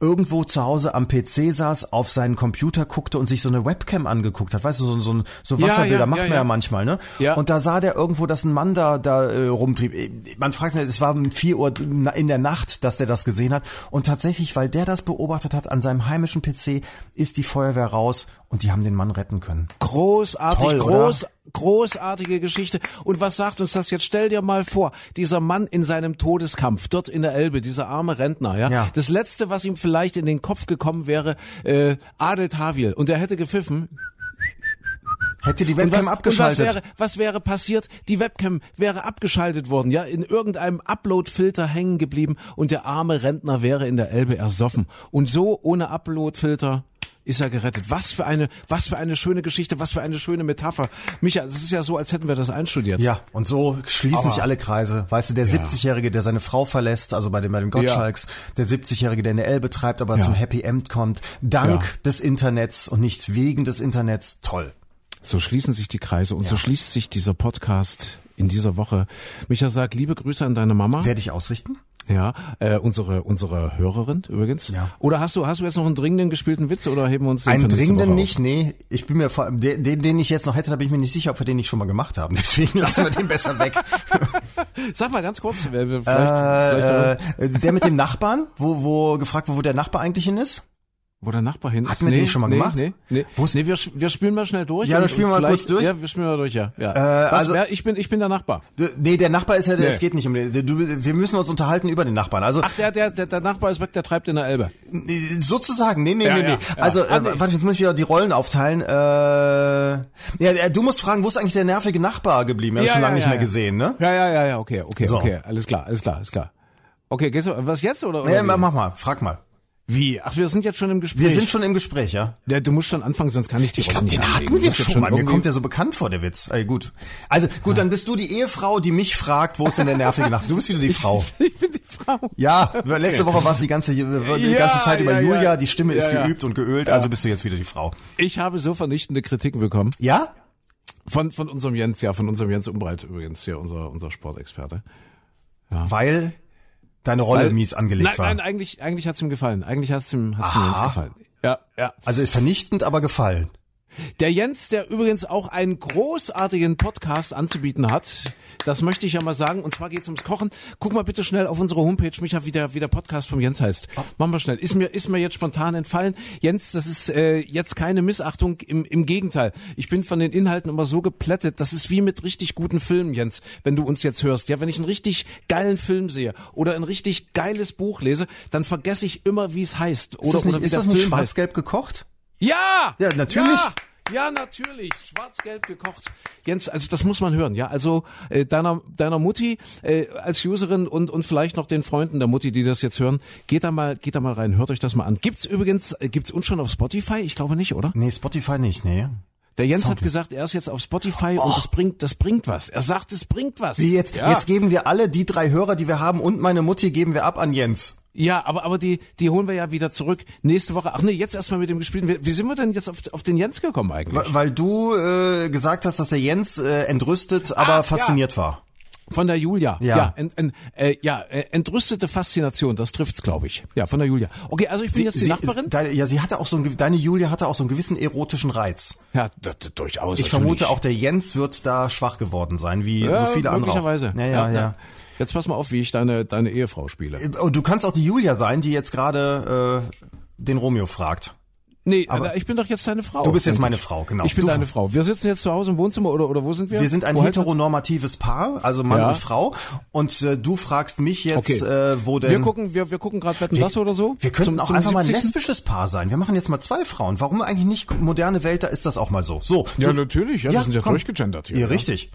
irgendwo zu Hause am PC saß, auf seinen Computer guckte und sich so eine Webcam angeguckt hat. Weißt du, so, so, so Ja, Wasserbilder ja, macht ja, man ja, ja. manchmal, ne? Ja. Und da sah der irgendwo, dass ein Mann da, da äh, rumtrieb. Äh, Man fragt sich, es war um 4 Uhr in der Nacht, dass der das gesehen hat. Und tatsächlich, weil der das beobachtet hat an seinem heimischen PC, ist die Feuerwehr raus und die haben den Mann retten können. Großartig, Toll, groß, großartige Geschichte. Und was sagt uns das jetzt? Stell dir mal vor, dieser Mann in seinem Todeskampf, dort in der Elbe, dieser arme Rentner, ja. Ja. Das letzte, was ihm vielleicht in den Kopf gekommen wäre, äh, Adel Tawil. Und er hätte gepfiffen. Hätte die Webcam was, abgeschaltet. Und was wäre, was wäre passiert? Die Webcam wäre abgeschaltet worden, ja, in irgendeinem Uploadfilter hängen geblieben und der arme Rentner wäre in der Elbe ersoffen. Und so ohne Uploadfilter ist er gerettet. Was für eine, was für eine schöne Geschichte, was für eine schöne Metapher. Micha, es ist ja so, als hätten wir das einstudiert. Ja, und so schließen Aber- sich alle Kreise. Weißt du, der Ja. 70-Jährige, der seine Frau verlässt, also bei den, bei den Gottschalks, der 70-Jährige, der eine L betreibt, aber Ja. zum Happy End kommt, dank Ja. des Internets und nicht wegen des Internets. Toll. So schließen sich die Kreise und so schließt sich dieser Podcast in dieser Woche. Micha sagt, liebe Grüße an deine Mama. Werde ich ausrichten? Ja, äh, unsere unsere Hörerin übrigens. Ja. Oder hast du hast du jetzt noch einen dringenden gespielten Witz oder heben wir uns den Einen dringenden nicht, nee. Ich bin mir vor den, den, ich jetzt noch hätte, da bin ich mir nicht sicher, ob wir den nicht schon mal gemacht haben. <laughs> Deswegen lassen wir den besser weg. <laughs> Sag mal ganz kurz, wer, wer, vielleicht, vielleicht äh, äh, der mit dem Nachbarn, wo, wo gefragt wurde, wo der Nachbar eigentlich hin ist? Wo der Nachbar hin ist. Hatten wir den schon mal nee, gemacht? Nee, nee. Wo ist- nee wir, wir spielen mal schnell durch. Ja, dann spielen wir mal kurz durch. Ja, wir spielen mal durch, ja. ja. Äh, Was, also- wer, ich bin ich bin der Nachbar. Nee, der Nachbar ist ja, Nee. es geht nicht um den, du, wir müssen uns unterhalten über den Nachbarn. Also Ach, der der der, der Nachbar ist weg, der treibt in der Elbe. sozusagen, nee, nee, Ja, nee, ja, nee. ja. Also, Ah, äh, nee. warte, jetzt muss ich wieder die Rollen aufteilen. Äh, ja, äh, du musst fragen, wo ist eigentlich der nervige Nachbar geblieben? Wir haben ihn schon lange nicht mehr gesehen, ne? Ja, ja, ja, ja, okay, okay, So. okay, alles klar, alles klar, alles klar. Okay, gehst du, was jetzt oder? oder Ja, mach mach mal, frag mal. Wie? Ach, wir sind jetzt schon im Gespräch. Wir sind schon im Gespräch, ja? Ja, du musst schon anfangen, sonst kann ich die Ich glaube, den hatten anlegen. wir jetzt schon mal. Mir kommt der so bekannt vor, der Witz. Ey, gut. Also, gut, dann bist du die Ehefrau, die mich fragt, wo ist denn der nervige Nachbar? Du bist wieder die Frau. <laughs> Ich bin die Frau. Ja, letzte Woche war es die ganze, die Ja, ganze Zeit über ja, Julia, ja. die Stimme ist Ja, ja. geübt und geölt, also bist du jetzt wieder die Frau. Ich habe so vernichtende Kritiken bekommen. Ja? Von, von unserem Jens, ja, von unserem Jens Umbreit übrigens, hier, unser, unser Sportexperte. Weil deine Rolle Weil- mies angelegt nein, war. Nein, eigentlich, eigentlich hat's ihm gefallen. Eigentlich hat's ihm, hat's ihm Aha. Jens gefallen. Ja, ja. Also vernichtend, aber gefallen. Der Jens, der übrigens auch einen großartigen Podcast anzubieten hat, das möchte ich ja mal sagen, und zwar geht's ums Kochen. Guck mal bitte schnell auf unsere Homepage, Micha, wie der, wie der Podcast vom Jens heißt. Machen wir schnell. Ist mir, ist mir jetzt spontan entfallen. Jens, das ist äh, jetzt keine Missachtung, im, im Gegenteil. Ich bin von den Inhalten immer so geplättet, das ist wie mit richtig guten Filmen, Jens, wenn du uns jetzt hörst. Ja, wenn ich einen richtig geilen Film sehe oder ein richtig geiles Buch lese, dann vergesse ich immer, wie es heißt. Oder, Ist das nicht, oder wie ist der das nicht schwarz-gelb gekocht? Ja! Ja, natürlich. Ja, ja, natürlich. Schwarz-gelb gekocht. Jens, also das muss man hören, ja. Also äh, deiner deiner Mutti äh, als Userin und und vielleicht noch den Freunden der Mutti, die das jetzt hören, geht da mal geht da mal rein, hört euch das mal an. Gibt's übrigens äh, gibt's uns schon auf Spotify? Ich glaube nicht, oder? Nee, Spotify nicht, nee. Der Jens Sound- hat gesagt, er ist jetzt auf Spotify und das bringt das bringt was. Er sagt, es bringt was. Wie jetzt, ja. jetzt geben wir alle die drei Hörer, die wir haben und meine Mutti geben wir ab an Jens. Ja, aber aber die die holen wir ja wieder zurück nächste Woche. Ach nee, jetzt erstmal mit dem gespielten. Wie, wie sind wir denn jetzt auf auf den Jens gekommen eigentlich? Weil- Weil du äh, gesagt hast, dass der Jens äh, entrüstet, aber Ah, fasziniert war. Von der Julia. Ja. Ja, en, en, äh, ja äh, entrüstete Faszination, das trifft's, glaube ich. Ja, von der Julia. Okay, also ich bin jetzt die Nachbarin. Deine, ja, sie hatte auch so einen, deine Julia hatte auch so einen gewissen erotischen Reiz. ja, d- d- durchaus. Ich natürlich. vermute auch, der Jens wird da schwach geworden sein, wie ja, so viele andere. auch. möglicherweise. Ja, ja, ja. Jetzt pass mal auf, wie ich deine deine Ehefrau spiele. Und du kannst auch die Julia sein, die jetzt gerade äh, den Romeo fragt. Nee, aber- ich bin doch jetzt deine Frau. Du bist jetzt meine. Frau, genau. Ich bin du, deine Frau. Wir sitzen jetzt zu Hause im Wohnzimmer oder oder wo sind wir? Wir sind ein Wo heteronormatives Paar, also Mann Ja. und Frau. Und äh, du fragst mich jetzt, Okay. äh, wo denn... Wir gucken, wir, wir gucken gerade Wetten das oder so. Wir könnten Zum- auch zum einfach mal ein 70.. lesbisches Paar sein. Wir machen jetzt mal zwei Frauen. Warum eigentlich nicht moderne Welt? Da ist das auch mal so. So. Ja, du- natürlich. Ja, wir sind ja komm. durchgegendert hier. Ja, ja. richtig.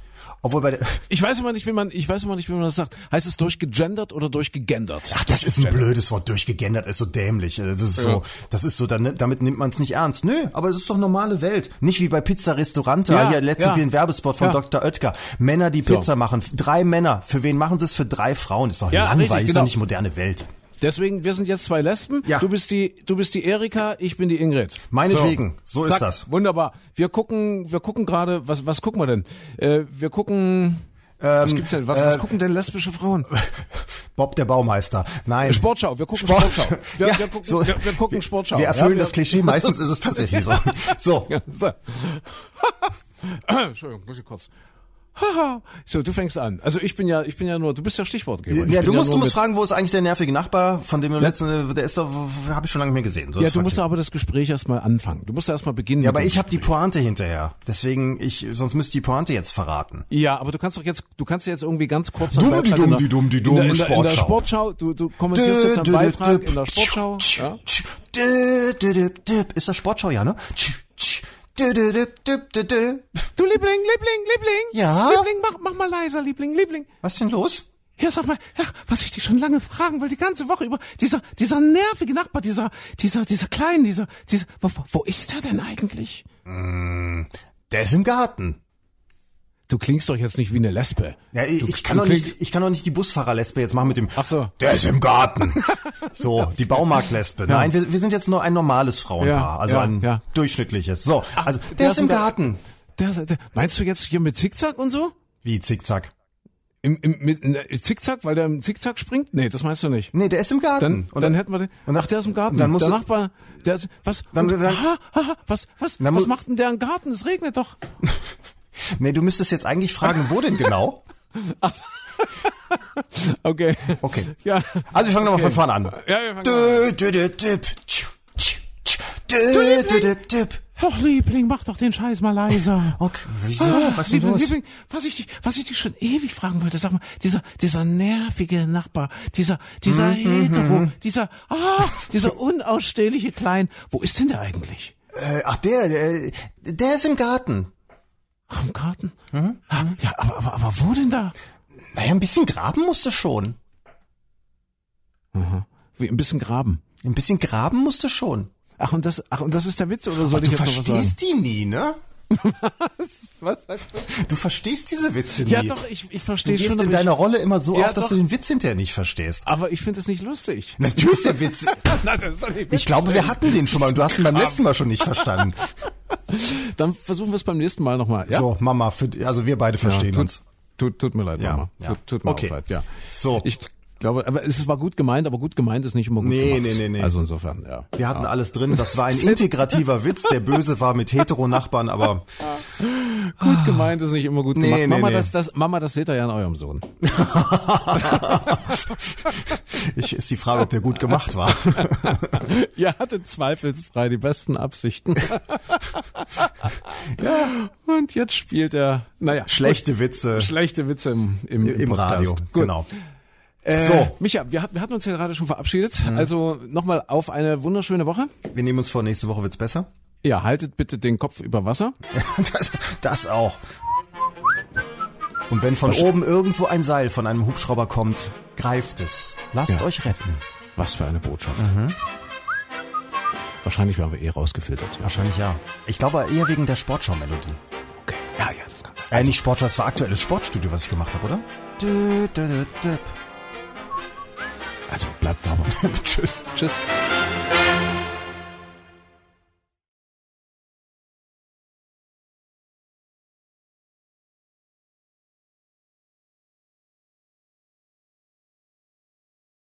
Obwohl bei der, Ich weiß immer nicht, wie man, ich weiß immer nicht, wie man das sagt. Heißt es durchgegendert oder durchgegendert? Ach, das ist ein blödes Wort. Durchgegendert ist so dämlich. Äh, Das ist so, Ja. das ist so, damit nimmt man es nicht ernst. Nö, aber es ist doch normale Welt. Nicht wie bei Pizza Restaurante. Ja, Hier letztens ja. den Werbespot von Ja. Dr. Oetker. Männer, die Pizza machen. Drei Männer. Für wen machen sie es? Für drei Frauen. Ist doch langweilig. richtig, Ist genau. doch nicht moderne Welt. Deswegen, wir sind jetzt zwei Lesben. Ja. Du bist die, du bist die Erika, ich bin die Ingrid. Meinetwegen. So ist Zack, das. Wunderbar. Wir gucken, wir gucken gerade, was, was gucken wir denn? Äh, wir gucken, was Ähm, gibt's denn? Was, äh, was gucken denn lesbische Frauen? <laughs> Bob der Baumeister. Nein. Sportschau, wir gucken Sport- Sportschau. <laughs> Wir, Ja, wir, gucken, so- wir, wir gucken Sportschau. Wir erfüllen ja, das Klischee. Meistens ist es tatsächlich so. <laughs> So. So. <coughs> Entschuldigung, muss ich kurz. Haha. so, du fängst an. Also ich bin ja, ich bin ja nur, du bist ja Stichwortgeber. Ich Ja, du musst, du nur musst fragen, wo ist eigentlich der nervige Nachbar, von dem du letzten, der ist doch, habe ich schon lange nicht mehr gesehen. So, Ja, du musst aber das Gespräch erstmal anfangen. Du musst erstmal beginnen. Ja, aber ich habe die. Pointe hinterher. Deswegen, ich, sonst müsste die Pointe jetzt verraten. Ja, aber du kannst doch jetzt, du kannst ja jetzt irgendwie ganz kurz Dumm, die dumm, die dumm, die dumm, in der, in der Sportschau. Du, du kommentierst jetzt einen Beitrag in der Sportschau. Ja? Ist das Sportschau, ja, ne? Du, du, du, du, du, du. Du Liebling, Liebling, Liebling. Ja? Liebling, mach, mach mal leiser, Liebling, Liebling. Was ist denn los? Ja, sag mal, ja, was ich dich schon lange fragen wollte, die ganze Woche über, dieser, dieser nervige Nachbar, dieser, dieser, dieser kleine, dieser, dieser, wo, wo ist der denn eigentlich? Der ist im Garten. Du klingst doch jetzt nicht wie eine Lesbe. Ja, ich, du, ich kann doch nicht, ich kann doch nicht die Busfahrerlesbe jetzt machen mit dem. Ach so. Der ist im Garten. <laughs> So, die Baumarktlesbe. Nein, wir, wir sind jetzt nur ein normales Frauenpaar, Ja, also ja, ein ja. durchschnittliches. So, also der, der ist im im Gar- Garten. Der, der, meinst du jetzt hier mit Zickzack und so? Wie Zickzack? Im, im, mit ne, Zickzack, weil der im Zickzack springt? Nee, das meinst du nicht. Nee, der ist im Garten. Dann, Und dann hätten wir den. und ach, der ist im Garten. dann musst der Nachbar, der ist, was? Dann- und, dann- aha, aha, was, was, Dann was macht denn der im Garten? Es regnet doch. <laughs> Nee, du müsstest jetzt eigentlich fragen, wo denn genau? <laughs> Okay. Okay. Ja. Also wir fangen nochmal von vorne an. Ja, wir fangen. Doch, Liebling, mach doch den Scheiß mal leiser. Okay, wieso? Ah, Was ist denn Liebling, los? Liebling, was ich dich, was ich dich schon ewig fragen wollte, sag mal, dieser, dieser nervige Nachbar, dieser, dieser Mhm, Hetero, dieser, ah, dieser unausstehliche Klein, wo ist denn der eigentlich? Äh, ach, der, der, der ist im Garten. Ach, im Garten? Mhm, Ah, Ja, aber, aber, aber wo denn da? Naja, ein bisschen graben musste schon. Wie, ein bisschen graben. Ein bisschen graben musste schon. Ach, und das, ach, und das ist der Witz, oder soll Du ich jetzt noch was sagen? verstehst die nie, ne? <laughs> Was sagst du? Du verstehst diese Witze nie. Ja, doch, ich, ich Du verstehe gehst schon, in deiner ich, Rolle immer so Ja, auf, dass doch. du den Witz hinterher nicht verstehst. aber ich finde es nicht lustig. Natürlich ist der Witz. <laughs> Nein, das ist doch nicht Ich glaube, wir hatten den schon mal und du hast ihn beim letzten Mal schon nicht verstanden. <laughs> <laughs> Dann versuchen wir es beim nächsten Mal nochmal. Ja? So, Mama, für, also wir beide verstehen tut, uns. Tut, tut mir leid, Ja, Mama. ja. Tut, tut mir Okay. leid, ja. So. Ich glaube, aber es war gut gemeint, aber gut gemeint ist nicht immer gut Nee, gemacht. nee, nee, nee. Also insofern, ja. Wir hatten alles drin. Das war ein <laughs> integrativer Witz. Der Böse war mit Hetero-Nachbarn, aber <laughs> Gut gemeint ist nicht immer gut Nee, gemacht. Mama, nee. Das, das, Mama, das seht ihr ja an eurem Sohn. <laughs> ich, ist die Frage, ob der gut gemacht war. Ihr hattet zweifelsfrei die besten Absichten. ja. Und jetzt spielt er, naja, Schlechte Witze schlechte Witze im, im, im Podcast. Radio. Gut. Genau. Äh, So. Micha, wir, wir hatten uns ja gerade schon verabschiedet. Also nochmal auf eine wunderschöne Woche. Wir nehmen uns vor, nächste Woche wird's besser. Ja, haltet bitte den Kopf über Wasser. <laughs> Das, das auch. Und wenn von oben irgendwo ein Seil von einem Hubschrauber kommt, greift es. Lasst Ja. euch retten. Was für eine Botschaft. Wahrscheinlich werden wir eh rausgefiltert. Wahrscheinlich ja. Ich glaube eher wegen der Sportschau-Melodie. Okay. Ja, ja, das kann sein. Äh, nicht Sportschau, das war aktuelles Sportstudio, was ich gemacht habe, oder? Dö, dö, dö, dö. Also bleibt sauber. <laughs> Tschüss. Tschüss.